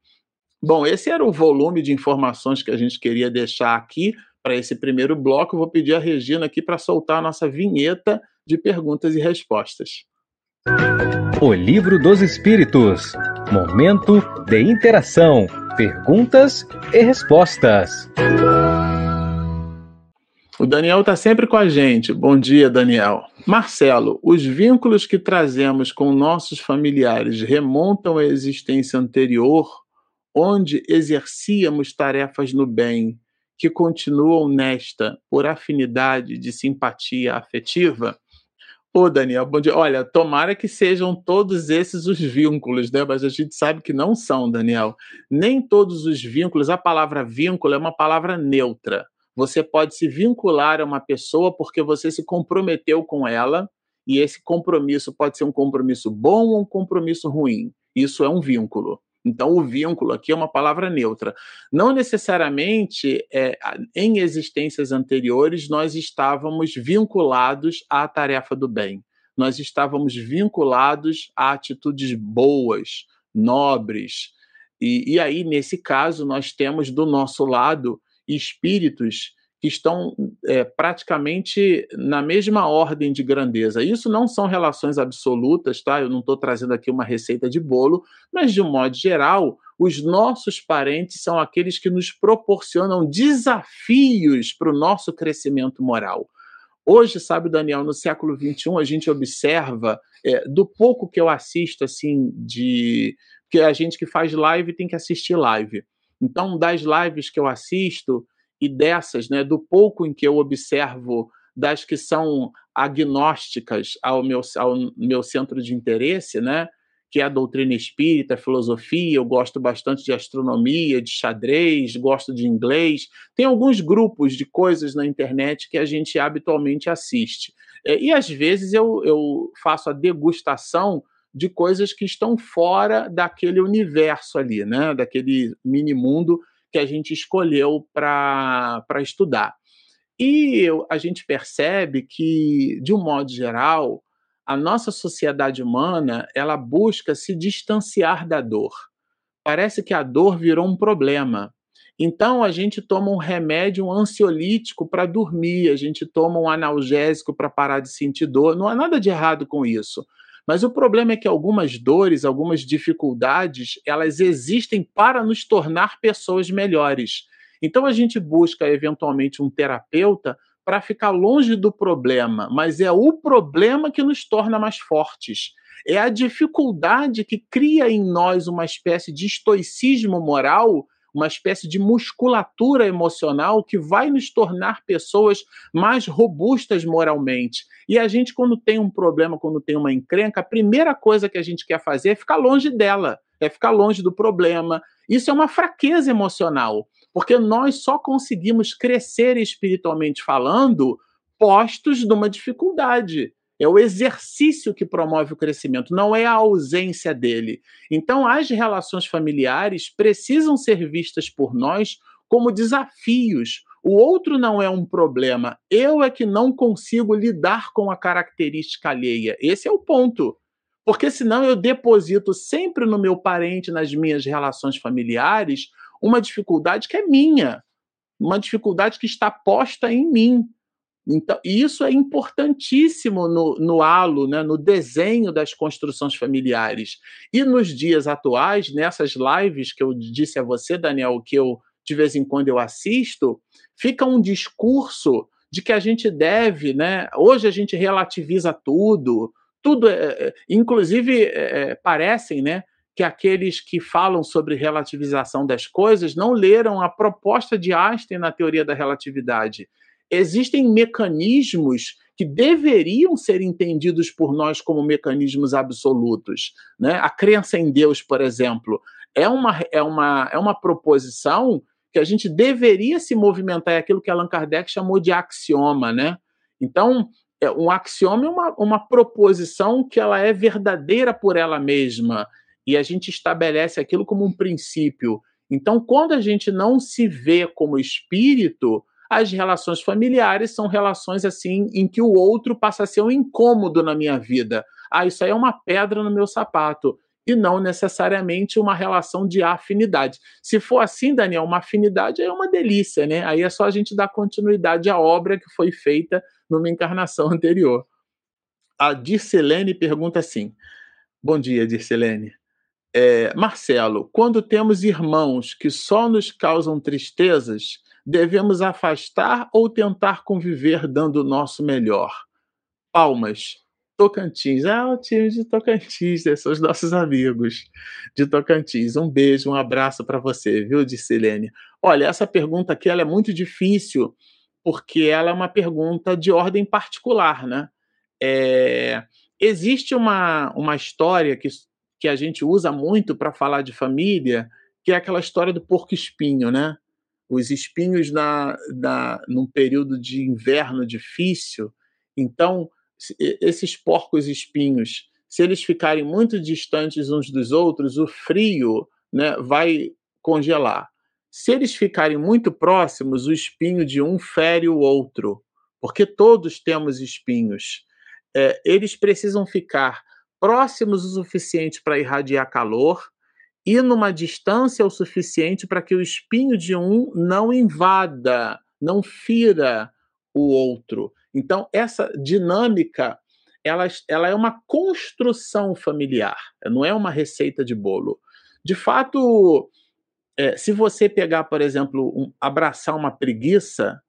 Bom, esse era o volume de informações que a gente queria deixar aqui para esse primeiro bloco. Eu vou pedir a Regina aqui para soltar a nossa vinheta de perguntas e respostas. O Livro dos Espíritos Momento de interação, perguntas e respostas. O Daniel está sempre com a gente. Bom dia, Daniel. Marcelo, os vínculos que trazemos com nossos familiares remontam à existência anterior, onde exercíamos tarefas no bem, que continuam nesta por afinidade de simpatia afetiva? Ô, Daniel, bom dia. Olha, tomara que sejam todos esses os vínculos, né? Mas a gente sabe que não são, Daniel. Nem todos os vínculos, a palavra vínculo é uma palavra neutra. Você pode se vincular a uma pessoa porque você se comprometeu com ela, e esse compromisso pode ser um compromisso bom ou um compromisso ruim. Isso é um vínculo. Então, o vínculo aqui é uma palavra neutra. Não necessariamente é, em existências anteriores nós estávamos vinculados à tarefa do bem. Nós estávamos vinculados a atitudes boas, nobres. E, e aí, nesse caso, nós temos do nosso lado espíritos que estão é, praticamente na mesma ordem de grandeza. Isso não são relações absolutas, tá? Eu não estou trazendo aqui uma receita de bolo, mas de um modo geral, os nossos parentes são aqueles que nos proporcionam desafios para o nosso crescimento moral. Hoje, sabe, Daniel, no século XXI, a gente observa, é, do pouco que eu assisto, assim, de. Porque a gente que faz live tem que assistir live. Então, das lives que eu assisto, e dessas, né, do pouco em que eu observo das que são agnósticas ao meu, ao meu centro de interesse, né, que é a doutrina espírita, a filosofia, eu gosto bastante de astronomia, de xadrez, gosto de inglês. Tem alguns grupos de coisas na internet que a gente habitualmente assiste. É, e às vezes eu, eu faço a degustação de coisas que estão fora daquele universo ali, né? daquele mini mundo que a gente escolheu para estudar. E a gente percebe que, de um modo geral, a nossa sociedade humana ela busca se distanciar da dor. Parece que a dor virou um problema. Então a gente toma um remédio um ansiolítico para dormir, a gente toma um analgésico para parar de sentir dor. Não há nada de errado com isso. Mas o problema é que algumas dores, algumas dificuldades, elas existem para nos tornar pessoas melhores. Então a gente busca eventualmente um terapeuta para ficar longe do problema, mas é o problema que nos torna mais fortes. É a dificuldade que cria em nós uma espécie de estoicismo moral uma espécie de musculatura emocional que vai nos tornar pessoas mais robustas moralmente. E a gente, quando tem um problema, quando tem uma encrenca, a primeira coisa que a gente quer fazer é ficar longe dela, é ficar longe do problema. Isso é uma fraqueza emocional, porque nós só conseguimos crescer espiritualmente falando postos de uma dificuldade. É o exercício que promove o crescimento, não é a ausência dele. Então, as relações familiares precisam ser vistas por nós como desafios. O outro não é um problema, eu é que não consigo lidar com a característica alheia. Esse é o ponto. Porque senão eu deposito sempre no meu parente, nas minhas relações familiares, uma dificuldade que é minha, uma dificuldade que está posta em mim. Então, isso é importantíssimo no, no halo, né, no desenho das construções familiares. E nos dias atuais, nessas lives que eu disse a você, Daniel, que eu de vez em quando eu assisto, fica um discurso de que a gente deve, né? Hoje a gente relativiza tudo, tudo, é, é inclusive é, é, parecem, né? Que aqueles que falam sobre relativização das coisas não leram a proposta de Einstein na teoria da relatividade existem mecanismos que deveriam ser entendidos por nós como mecanismos absolutos. Né? A crença em Deus, por exemplo, é uma, é uma, é uma proposição que a gente deveria se movimentar, é aquilo que Allan Kardec chamou de axioma. Né? Então, é, um axioma é uma, uma proposição que ela é verdadeira por ela mesma, e a gente estabelece aquilo como um princípio. Então, quando a gente não se vê como espírito, as relações familiares são relações assim em que o outro passa a ser um incômodo na minha vida. Ah, isso aí é uma pedra no meu sapato e não necessariamente uma relação de afinidade. Se for assim, Daniel, uma afinidade é uma delícia, né? Aí é só a gente dar continuidade à obra que foi feita numa encarnação anterior. A Dircelene pergunta assim: Bom dia, Dircelene. É, Marcelo, quando temos irmãos que só nos causam tristezas, devemos afastar ou tentar conviver dando o nosso melhor? Palmas. Tocantins. Ah, o time de Tocantins, são os nossos amigos de Tocantins. Um beijo, um abraço para você, viu, Dissilene? Olha, essa pergunta aqui ela é muito difícil, porque ela é uma pergunta de ordem particular, né? É, existe uma, uma história que, que a gente usa muito para falar de família, que é aquela história do porco-espinho, né? Os espinhos na, na, num período de inverno difícil. Então, esses porcos espinhos, se eles ficarem muito distantes uns dos outros, o frio né, vai congelar. Se eles ficarem muito próximos, o espinho de um fere o outro, porque todos temos espinhos. É, eles precisam ficar próximos o suficiente para irradiar calor, e numa distância o suficiente para que o espinho de um não invada, não fira o outro. Então, essa dinâmica ela, ela é uma construção familiar, não é uma receita de bolo. De fato, é, se você pegar, por exemplo, um, abraçar uma preguiça,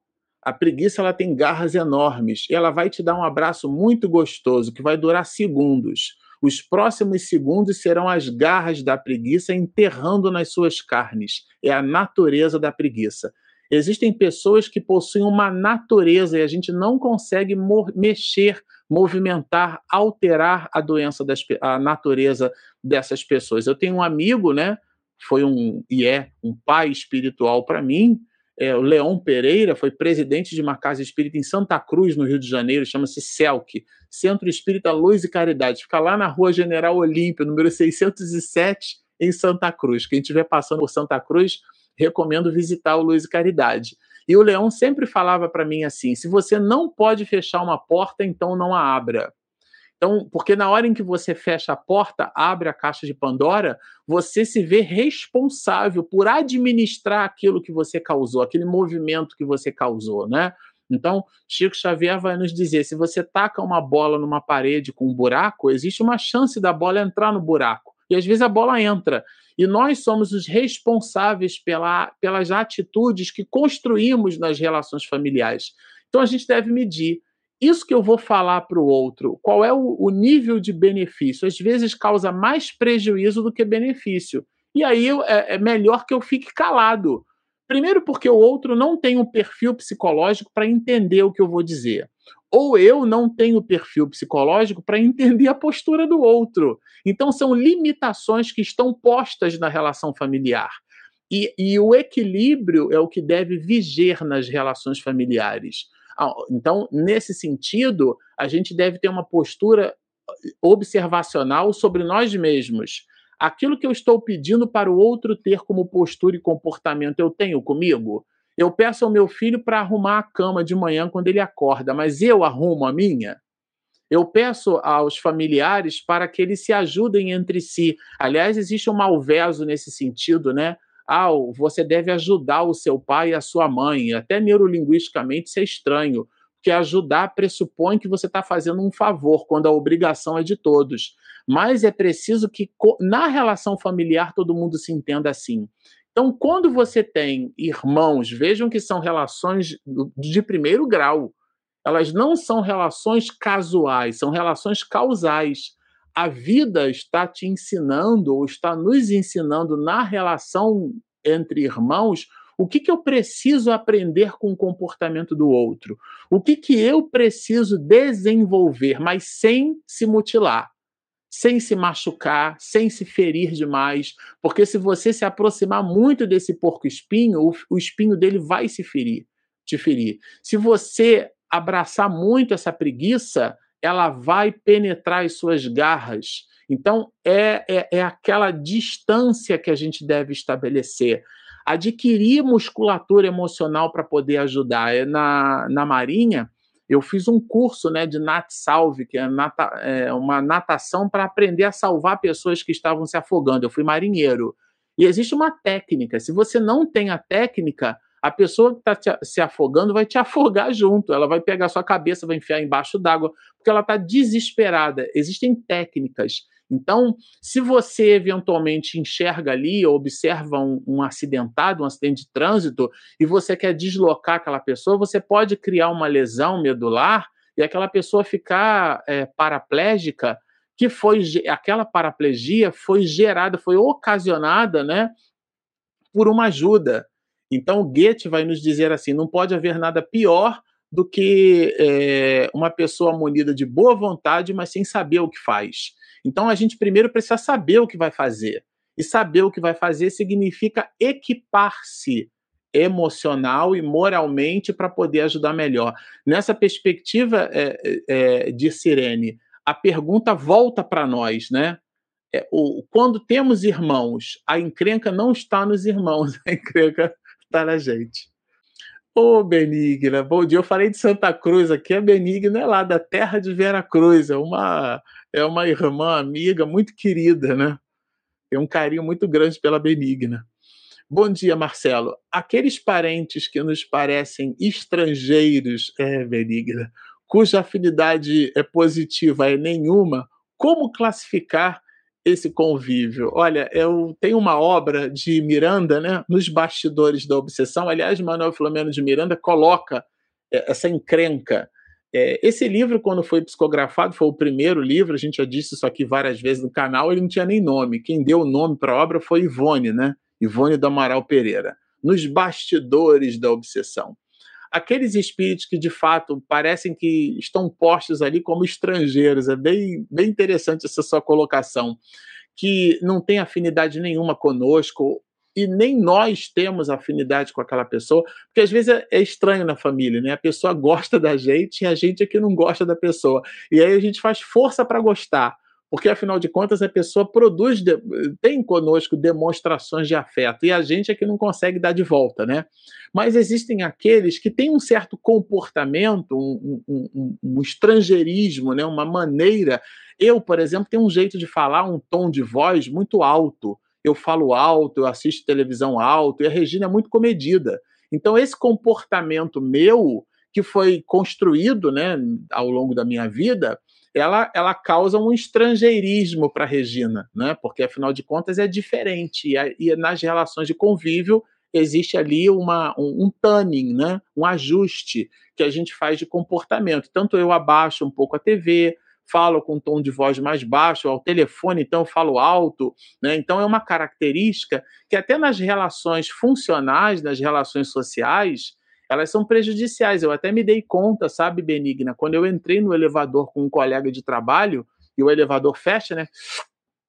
a preguiça ela tem garras enormes e ela vai te dar um abraço muito gostoso que vai durar segundos. Os próximos segundos serão as garras da preguiça enterrando nas suas carnes. É a natureza da preguiça. Existem pessoas que possuem uma natureza e a gente não consegue mexer, movimentar, alterar a doença, das, a natureza dessas pessoas. Eu tenho um amigo, né? Foi um e é um pai espiritual para mim, é, o Leão Pereira foi presidente de uma casa espírita em Santa Cruz, no Rio de Janeiro, chama-se CELC, Centro Espírita Luz e Caridade. Fica lá na rua General Olímpio, número 607, em Santa Cruz. Quem estiver passando por Santa Cruz, recomendo visitar o Luz e Caridade. E o Leão sempre falava para mim assim: se você não pode fechar uma porta, então não a abra. Então, porque na hora em que você fecha a porta, abre a caixa de Pandora, você se vê responsável por administrar aquilo que você causou, aquele movimento que você causou, né? Então, Chico Xavier vai nos dizer: se você taca uma bola numa parede com um buraco, existe uma chance da bola entrar no buraco. E às vezes a bola entra. E nós somos os responsáveis pela, pelas atitudes que construímos nas relações familiares. Então a gente deve medir. Isso que eu vou falar para o outro, qual é o, o nível de benefício? Às vezes causa mais prejuízo do que benefício. E aí é, é melhor que eu fique calado. Primeiro, porque o outro não tem um perfil psicológico para entender o que eu vou dizer ou eu não tenho perfil psicológico para entender a postura do outro. Então, são limitações que estão postas na relação familiar. E, e o equilíbrio é o que deve viger nas relações familiares. Ah, então, nesse sentido, a gente deve ter uma postura observacional sobre nós mesmos. Aquilo que eu estou pedindo para o outro ter como postura e comportamento, eu tenho comigo? Eu peço ao meu filho para arrumar a cama de manhã quando ele acorda, mas eu arrumo a minha? Eu peço aos familiares para que eles se ajudem entre si. Aliás, existe um malveso nesse sentido, né? Ah, você deve ajudar o seu pai e a sua mãe. Até neurolinguisticamente isso é estranho, porque ajudar pressupõe que você está fazendo um favor, quando a obrigação é de todos. Mas é preciso que na relação familiar todo mundo se entenda assim. Então, quando você tem irmãos, vejam que são relações de primeiro grau. Elas não são relações casuais, são relações causais. A vida está te ensinando, ou está nos ensinando na relação entre irmãos, o que, que eu preciso aprender com o comportamento do outro? O que, que eu preciso desenvolver, mas sem se mutilar? sem se machucar, sem se ferir demais, porque se você se aproximar muito desse porco-espinho, o, o, espinho dele vai se ferir, te ferir. Se você abraçar muito essa preguiça, ela vai penetrar as suas garras. Então, é, é, é aquela distância que a gente deve estabelecer. Adquirir musculatura emocional para poder ajudar. É na, na Marinha, eu fiz um curso né, de Nat Salve, que é, nata, é uma natação para aprender a salvar pessoas que estavam se afogando. Eu fui marinheiro. E existe uma técnica. Se você não tem a técnica, a pessoa que está se afogando vai te afogar junto. Ela vai pegar sua cabeça, vai enfiar embaixo d'água, porque ela está desesperada. Existem técnicas. Então, se você eventualmente enxerga ali ou observa um, um, acidentado, um acidente de trânsito, e você quer deslocar aquela pessoa, você pode criar uma lesão medular e aquela pessoa ficar é, paraplégica, que foi aquela paraplegia foi gerada, foi ocasionada, né, por uma ajuda. Então, Goethe vai nos dizer assim: não pode haver nada pior do que é, uma pessoa munida de boa vontade, mas sem saber o que faz. Então a gente primeiro precisa saber o que vai fazer. E saber o que vai fazer significa equipar-se emocional e moralmente para poder ajudar melhor. Nessa perspectiva é, é, de Sirene, a pergunta volta para nós, né? É, o, quando temos irmãos, a encrenca não está nos irmãos, a encrenca está na gente. Ô, oh, Benigna, bom dia. Eu falei de Santa Cruz aqui, a Benigna é lá da terra de Vera Cruz, é uma é uma irmã amiga muito querida, né? Tem um carinho muito grande pela Benigna. Bom dia, Marcelo. Aqueles parentes que nos parecem estrangeiros, é, Benigna, cuja afinidade é positiva é nenhuma, como classificar esse convívio? Olha, eu tenho uma obra de Miranda, né, nos bastidores da obsessão. Aliás, Manuel Filomeno de Miranda coloca é, essa encrenca é, esse livro, quando foi psicografado, foi o primeiro livro, a gente já disse isso aqui várias vezes no canal, ele não tinha nem nome. Quem deu o nome para a obra foi Ivone, né? Ivone do Amaral Pereira, nos bastidores da obsessão. Aqueles espíritos que de fato parecem que estão postos ali como estrangeiros, é bem, bem interessante essa sua colocação, que não tem afinidade nenhuma conosco, e nem nós temos afinidade com aquela pessoa, porque às vezes é, é, estranho na família, né? A pessoa gosta da gente e a gente é que não gosta da pessoa. E aí a gente faz força para gostar, porque afinal de contas a pessoa produz, tem conosco demonstrações de afeto e a gente é que não consegue dar de volta, né? Mas existem aqueles que têm um certo comportamento, um, um, um, um estrangeirismo, né? uma maneira. Eu, por exemplo, tenho um jeito de falar, um tom de voz muito alto. Eu falo alto, eu assisto televisão alto, e a Regina é muito comedida. Então, esse comportamento meu, que foi construído né, ao longo da minha vida, ela, ela causa um estrangeirismo para Regina, né? porque afinal de contas é diferente. E, e, nas relações de convívio existe ali uma, um, um tanning, né? um ajuste que a gente faz de comportamento. Tanto eu abaixo um pouco a TV, falo com um tom de voz mais baixo, ao telefone, então falo alto. Né? Então é uma característica que até nas relações funcionais, nas relações sociais, elas são prejudiciais. Eu até me dei conta, sabe, Benigna, quando eu entrei no elevador com um colega de trabalho e o elevador fecha, né?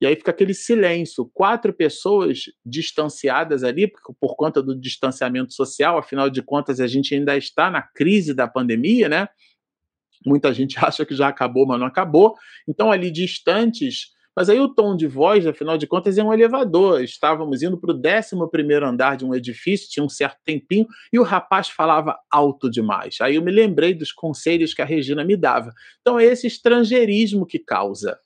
E aí fica aquele silêncio, quatro pessoas distanciadas ali por, por conta do distanciamento social, afinal de contas a gente ainda está na crise da pandemia, né? Muita gente acha que já acabou, mas não acabou. Então ali distantes, mas aí o tom de voz, afinal de contas, é um elevador. Estávamos indo para o 11 andar de um edifício, tinha um certo tempinho, e o rapaz falava alto demais. Aí eu me lembrei dos conselhos que a Regina me dava. Então é esse estrangeirismo que causa.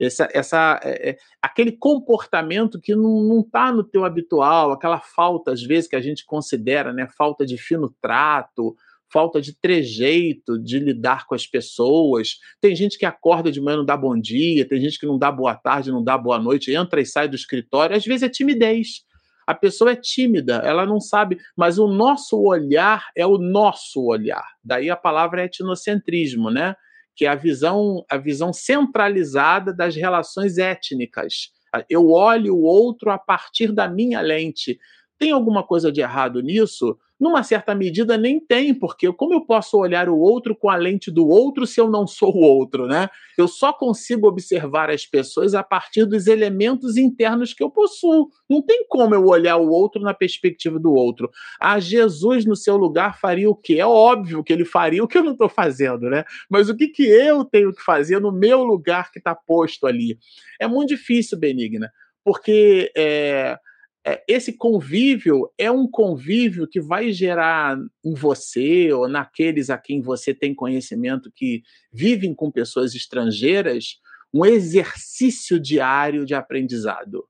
Essa, essa, é, é, aquele comportamento que não está no teu habitual, aquela falta, às vezes, que a gente considera, né? Falta de fino trato, falta de trejeito de lidar com as pessoas. Tem gente que acorda de manhã não dá bom dia, tem gente que não dá boa tarde, não dá boa noite, entra e sai do escritório. Às vezes é timidez. A pessoa é tímida, ela não sabe, mas o nosso olhar é o nosso olhar. Daí a palavra é etnocentrismo, né? Que é a visão, a visão centralizada das relações étnicas. Eu olho o outro a partir da minha lente. Tem alguma coisa de errado nisso? Numa certa medida, nem tem, porque como eu posso olhar o outro com a lente do outro se eu não sou o outro, né? Eu só consigo observar as pessoas a partir dos elementos internos que eu possuo. Não tem como eu olhar o outro na perspectiva do outro. Ah, Jesus no seu lugar faria o quê? É óbvio que ele faria o que eu não estou fazendo, né? Mas o que, que eu tenho que fazer no meu lugar que está posto ali? É muito difícil, Benigna, porque. É esse convívio é um convívio que vai gerar em você ou naqueles a quem você tem conhecimento que vivem com pessoas estrangeiras um exercício diário de aprendizado.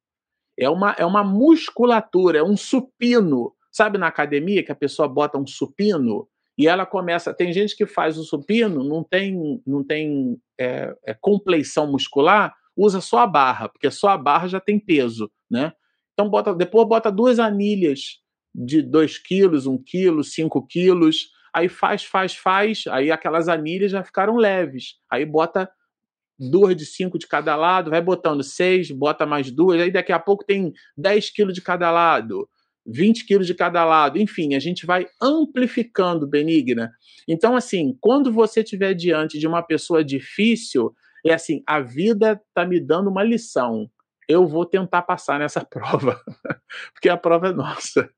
É uma, é uma musculatura, é um supino. Sabe na academia que a pessoa bota um supino e ela começa. Tem gente que faz o supino, não tem, não tem é, é, compleição muscular, usa só a barra, porque só a barra já tem peso, né? Então bota, depois bota duas anilhas de 2 quilos, 1 um quilo, 5 quilos, aí faz, faz, faz, aí aquelas anilhas já ficaram leves. Aí bota duas de 5 de cada lado, vai botando seis, bota mais duas, aí daqui a pouco tem 10 quilos de cada lado, 20 quilos de cada lado, enfim, a gente vai amplificando, Benigna. Então, assim, quando você estiver diante de uma pessoa difícil, é assim, a vida está me dando uma lição eu vou tentar passar nessa prova, porque a prova é nossa.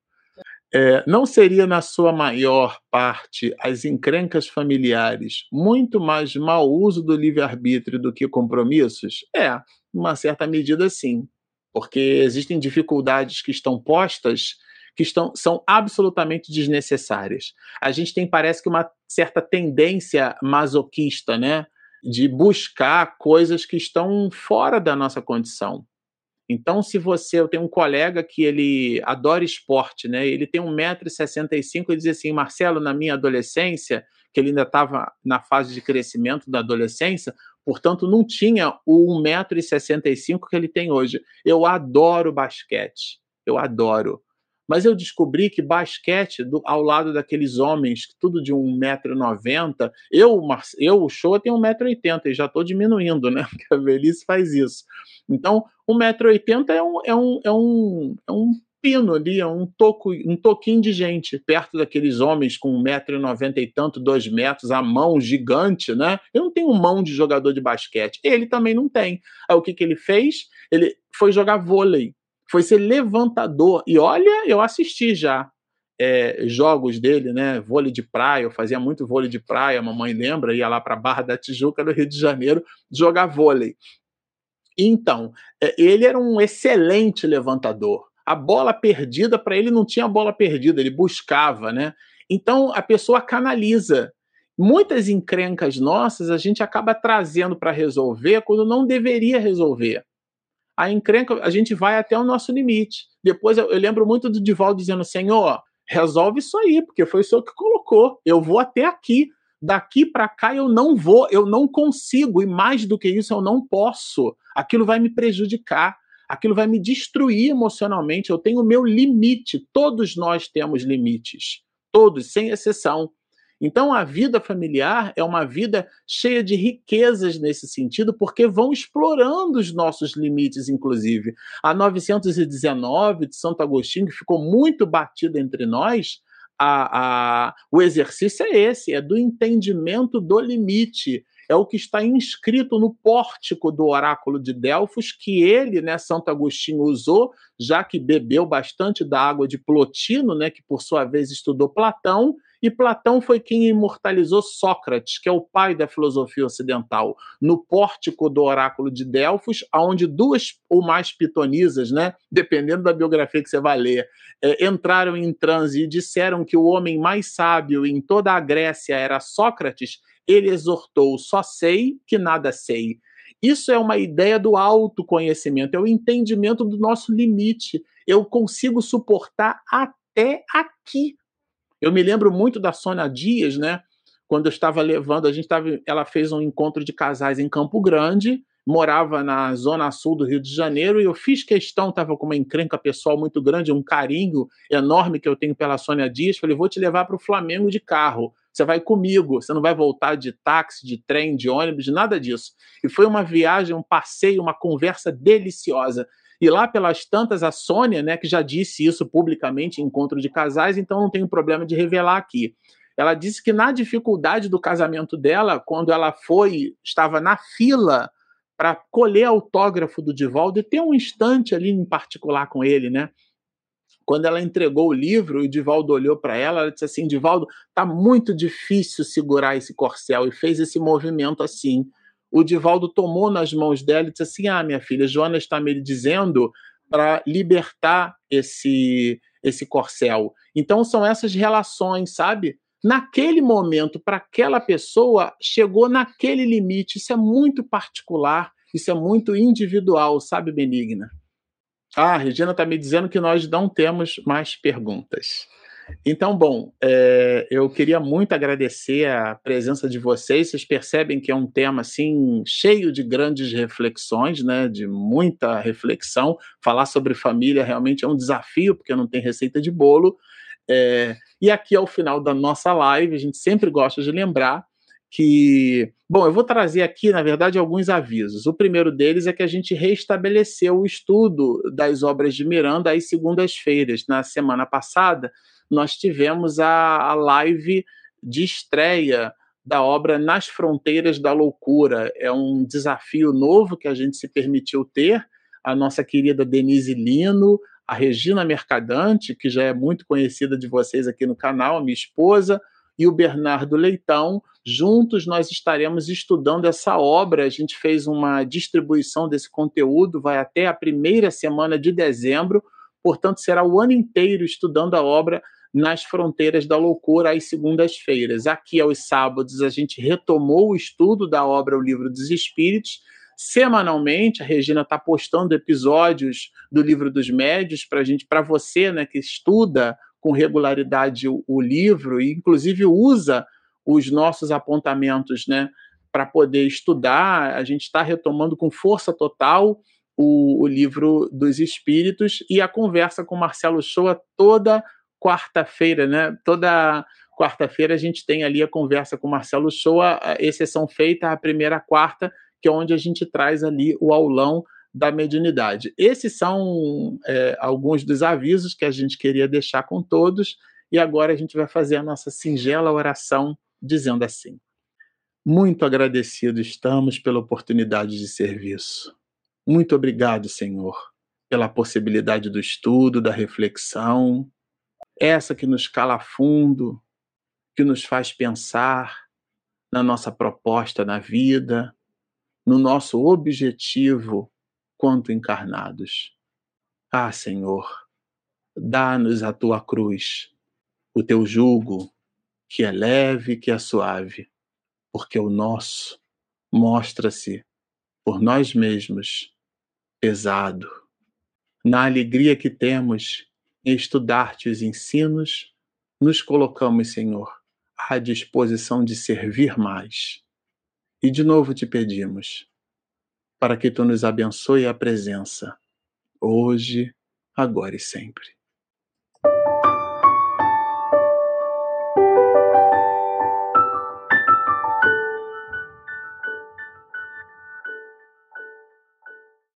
É, não seria, na sua maior parte, as encrencas familiares muito mais mau uso do livre-arbítrio do que compromissos? É, numa certa medida, sim. Porque existem dificuldades que estão postas que estão, são absolutamente desnecessárias. A gente tem, parece que, uma certa tendência masoquista, né? De buscar coisas que estão fora da nossa condição. Então, se você, eu tenho um colega que ele adora esporte, né? Ele tem 1,65m e diz assim, Marcelo, na minha adolescência, que ele ainda estava na fase de crescimento da adolescência, portanto, não tinha o 1,65m que ele tem hoje. Eu adoro basquete, eu adoro. Mas eu descobri que basquete, do, ao lado daqueles homens, tudo de 1,90m, eu, eu, o show, tenho 1,80m e já estou diminuindo, né? Porque a velhice faz isso. Então, 1,80m é um, é, um, é, um, é um pino ali, é um, toco, um toquinho de gente, perto daqueles homens com 1,90m e tanto, 2 metros, a mão gigante, né? Eu não tenho mão de jogador de basquete. Ele também não tem. Aí o que, que ele fez? Ele foi jogar vôlei foi ser levantador. E olha, eu assisti já é, jogos dele, né? Vôlei de praia, eu fazia muito vôlei de praia, a mamãe lembra, ia lá para Barra da Tijuca, no Rio de Janeiro, jogar vôlei. Então, é, ele era um excelente levantador. A bola perdida, para ele não tinha bola perdida, ele buscava, né? Então a pessoa canaliza. Muitas encrencas nossas a gente acaba trazendo para resolver quando não deveria resolver. A encrenca, a gente vai até o nosso limite. Depois eu, eu lembro muito do Divaldo dizendo: Senhor, resolve isso aí, porque foi o senhor que colocou. Eu vou até aqui. Daqui para cá eu não vou, eu não consigo, e mais do que isso, eu não posso. Aquilo vai me prejudicar aquilo vai me destruir emocionalmente. Eu tenho o meu limite. Todos nós temos limites, todos, sem exceção. Então, a vida familiar é uma vida cheia de riquezas nesse sentido, porque vão explorando os nossos limites, inclusive. A 919 de Santo Agostinho, que ficou muito batida entre nós, a, a, o exercício é esse: é do entendimento do limite é o que está inscrito no pórtico do oráculo de Delfos, que ele, né, Santo Agostinho, usou, já que bebeu bastante da água de Plotino, né, que por sua vez estudou Platão, e Platão foi quem imortalizou Sócrates, que é o pai da filosofia ocidental, no pórtico do oráculo de Delfos, onde duas ou mais pitonisas, né, dependendo da biografia que você vai ler, é, entraram em transe e disseram que o homem mais sábio em toda a Grécia era Sócrates, ele exortou: só sei que nada sei. Isso é uma ideia do autoconhecimento, é o entendimento do nosso limite. Eu consigo suportar até aqui. Eu me lembro muito da Sônia Dias, né? Quando eu estava levando, a gente estava, ela fez um encontro de casais em Campo Grande, morava na zona sul do Rio de Janeiro e eu fiz questão, estava com uma encrenca pessoal muito grande, um carinho enorme que eu tenho pela Sônia Dias. Falei, vou te levar para o Flamengo de carro. Você vai comigo, você não vai voltar de táxi, de trem, de ônibus, nada disso. E foi uma viagem, um passeio, uma conversa deliciosa. E lá pelas tantas, a Sônia, né, que já disse isso publicamente em encontro de casais, então não tenho problema de revelar aqui. Ela disse que na dificuldade do casamento dela, quando ela foi, estava na fila para colher autógrafo do Divaldo e ter um instante ali em particular com ele, né? Quando ela entregou o livro, o Divaldo olhou para ela, ela disse assim: Divaldo, tá muito difícil segurar esse corcel, e fez esse movimento assim. O Divaldo tomou nas mãos dela e disse assim: Ah, minha filha, Joana está me dizendo para libertar esse, esse corcel. Então são essas relações, sabe? Naquele momento, para aquela pessoa, chegou naquele limite. Isso é muito particular, isso é muito individual, sabe, Benigna? Ah, Regina está me dizendo que nós não temos mais perguntas. Então, bom, é, eu queria muito agradecer a presença de vocês. Vocês percebem que é um tema assim cheio de grandes reflexões, né? De muita reflexão. Falar sobre família realmente é um desafio porque não tem receita de bolo. É, e aqui ao final da nossa live, a gente sempre gosta de lembrar que. Bom, eu vou trazer aqui, na verdade, alguns avisos. O primeiro deles é que a gente restabeleceu o estudo das obras de Miranda às segundas-feiras. Na semana passada, nós tivemos a, a live de estreia da obra Nas Fronteiras da Loucura. É um desafio novo que a gente se permitiu ter. A nossa querida Denise Lino, a Regina Mercadante, que já é muito conhecida de vocês aqui no canal, minha esposa, e o Bernardo Leitão. Juntos nós estaremos estudando essa obra. A gente fez uma distribuição desse conteúdo, vai até a primeira semana de dezembro, portanto, será o ano inteiro estudando a obra nas fronteiras da loucura às segundas-feiras. Aqui aos sábados a gente retomou o estudo da obra O Livro dos Espíritos. Semanalmente a Regina está postando episódios do Livro dos Médios para gente, para você, né, que estuda com regularidade o, o livro e inclusive usa os nossos apontamentos, né, para poder estudar. A gente está retomando com força total o, o, livro dos Espíritos e a conversa com Marcelo Shoa toda quarta-feira, né? Toda quarta-feira a gente tem ali a conversa com Marcelo Shoa, exceção feita a primeira quarta, que é onde a gente traz ali o aulão da mediunidade. Esses são é, alguns dos avisos que a gente queria deixar com todos, e agora a gente vai fazer a nossa singela oração dizendo assim: Muito agradecido estamos pela oportunidade de serviço. Muito obrigado, Senhor, pela possibilidade do estudo, da reflexão, essa que nos cala fundo, que nos faz pensar na nossa proposta na vida, no nosso objetivo quanto encarnados. Ah, Senhor, dá-nos a tua cruz, o teu jugo, que é leve, que é suave, porque o nosso mostra-se por nós mesmos pesado. Na alegria que temos em estudar-te os ensinos, nos colocamos, Senhor, à disposição de servir mais. E de novo te pedimos, para que tu nos abençoe a presença, hoje, agora e sempre.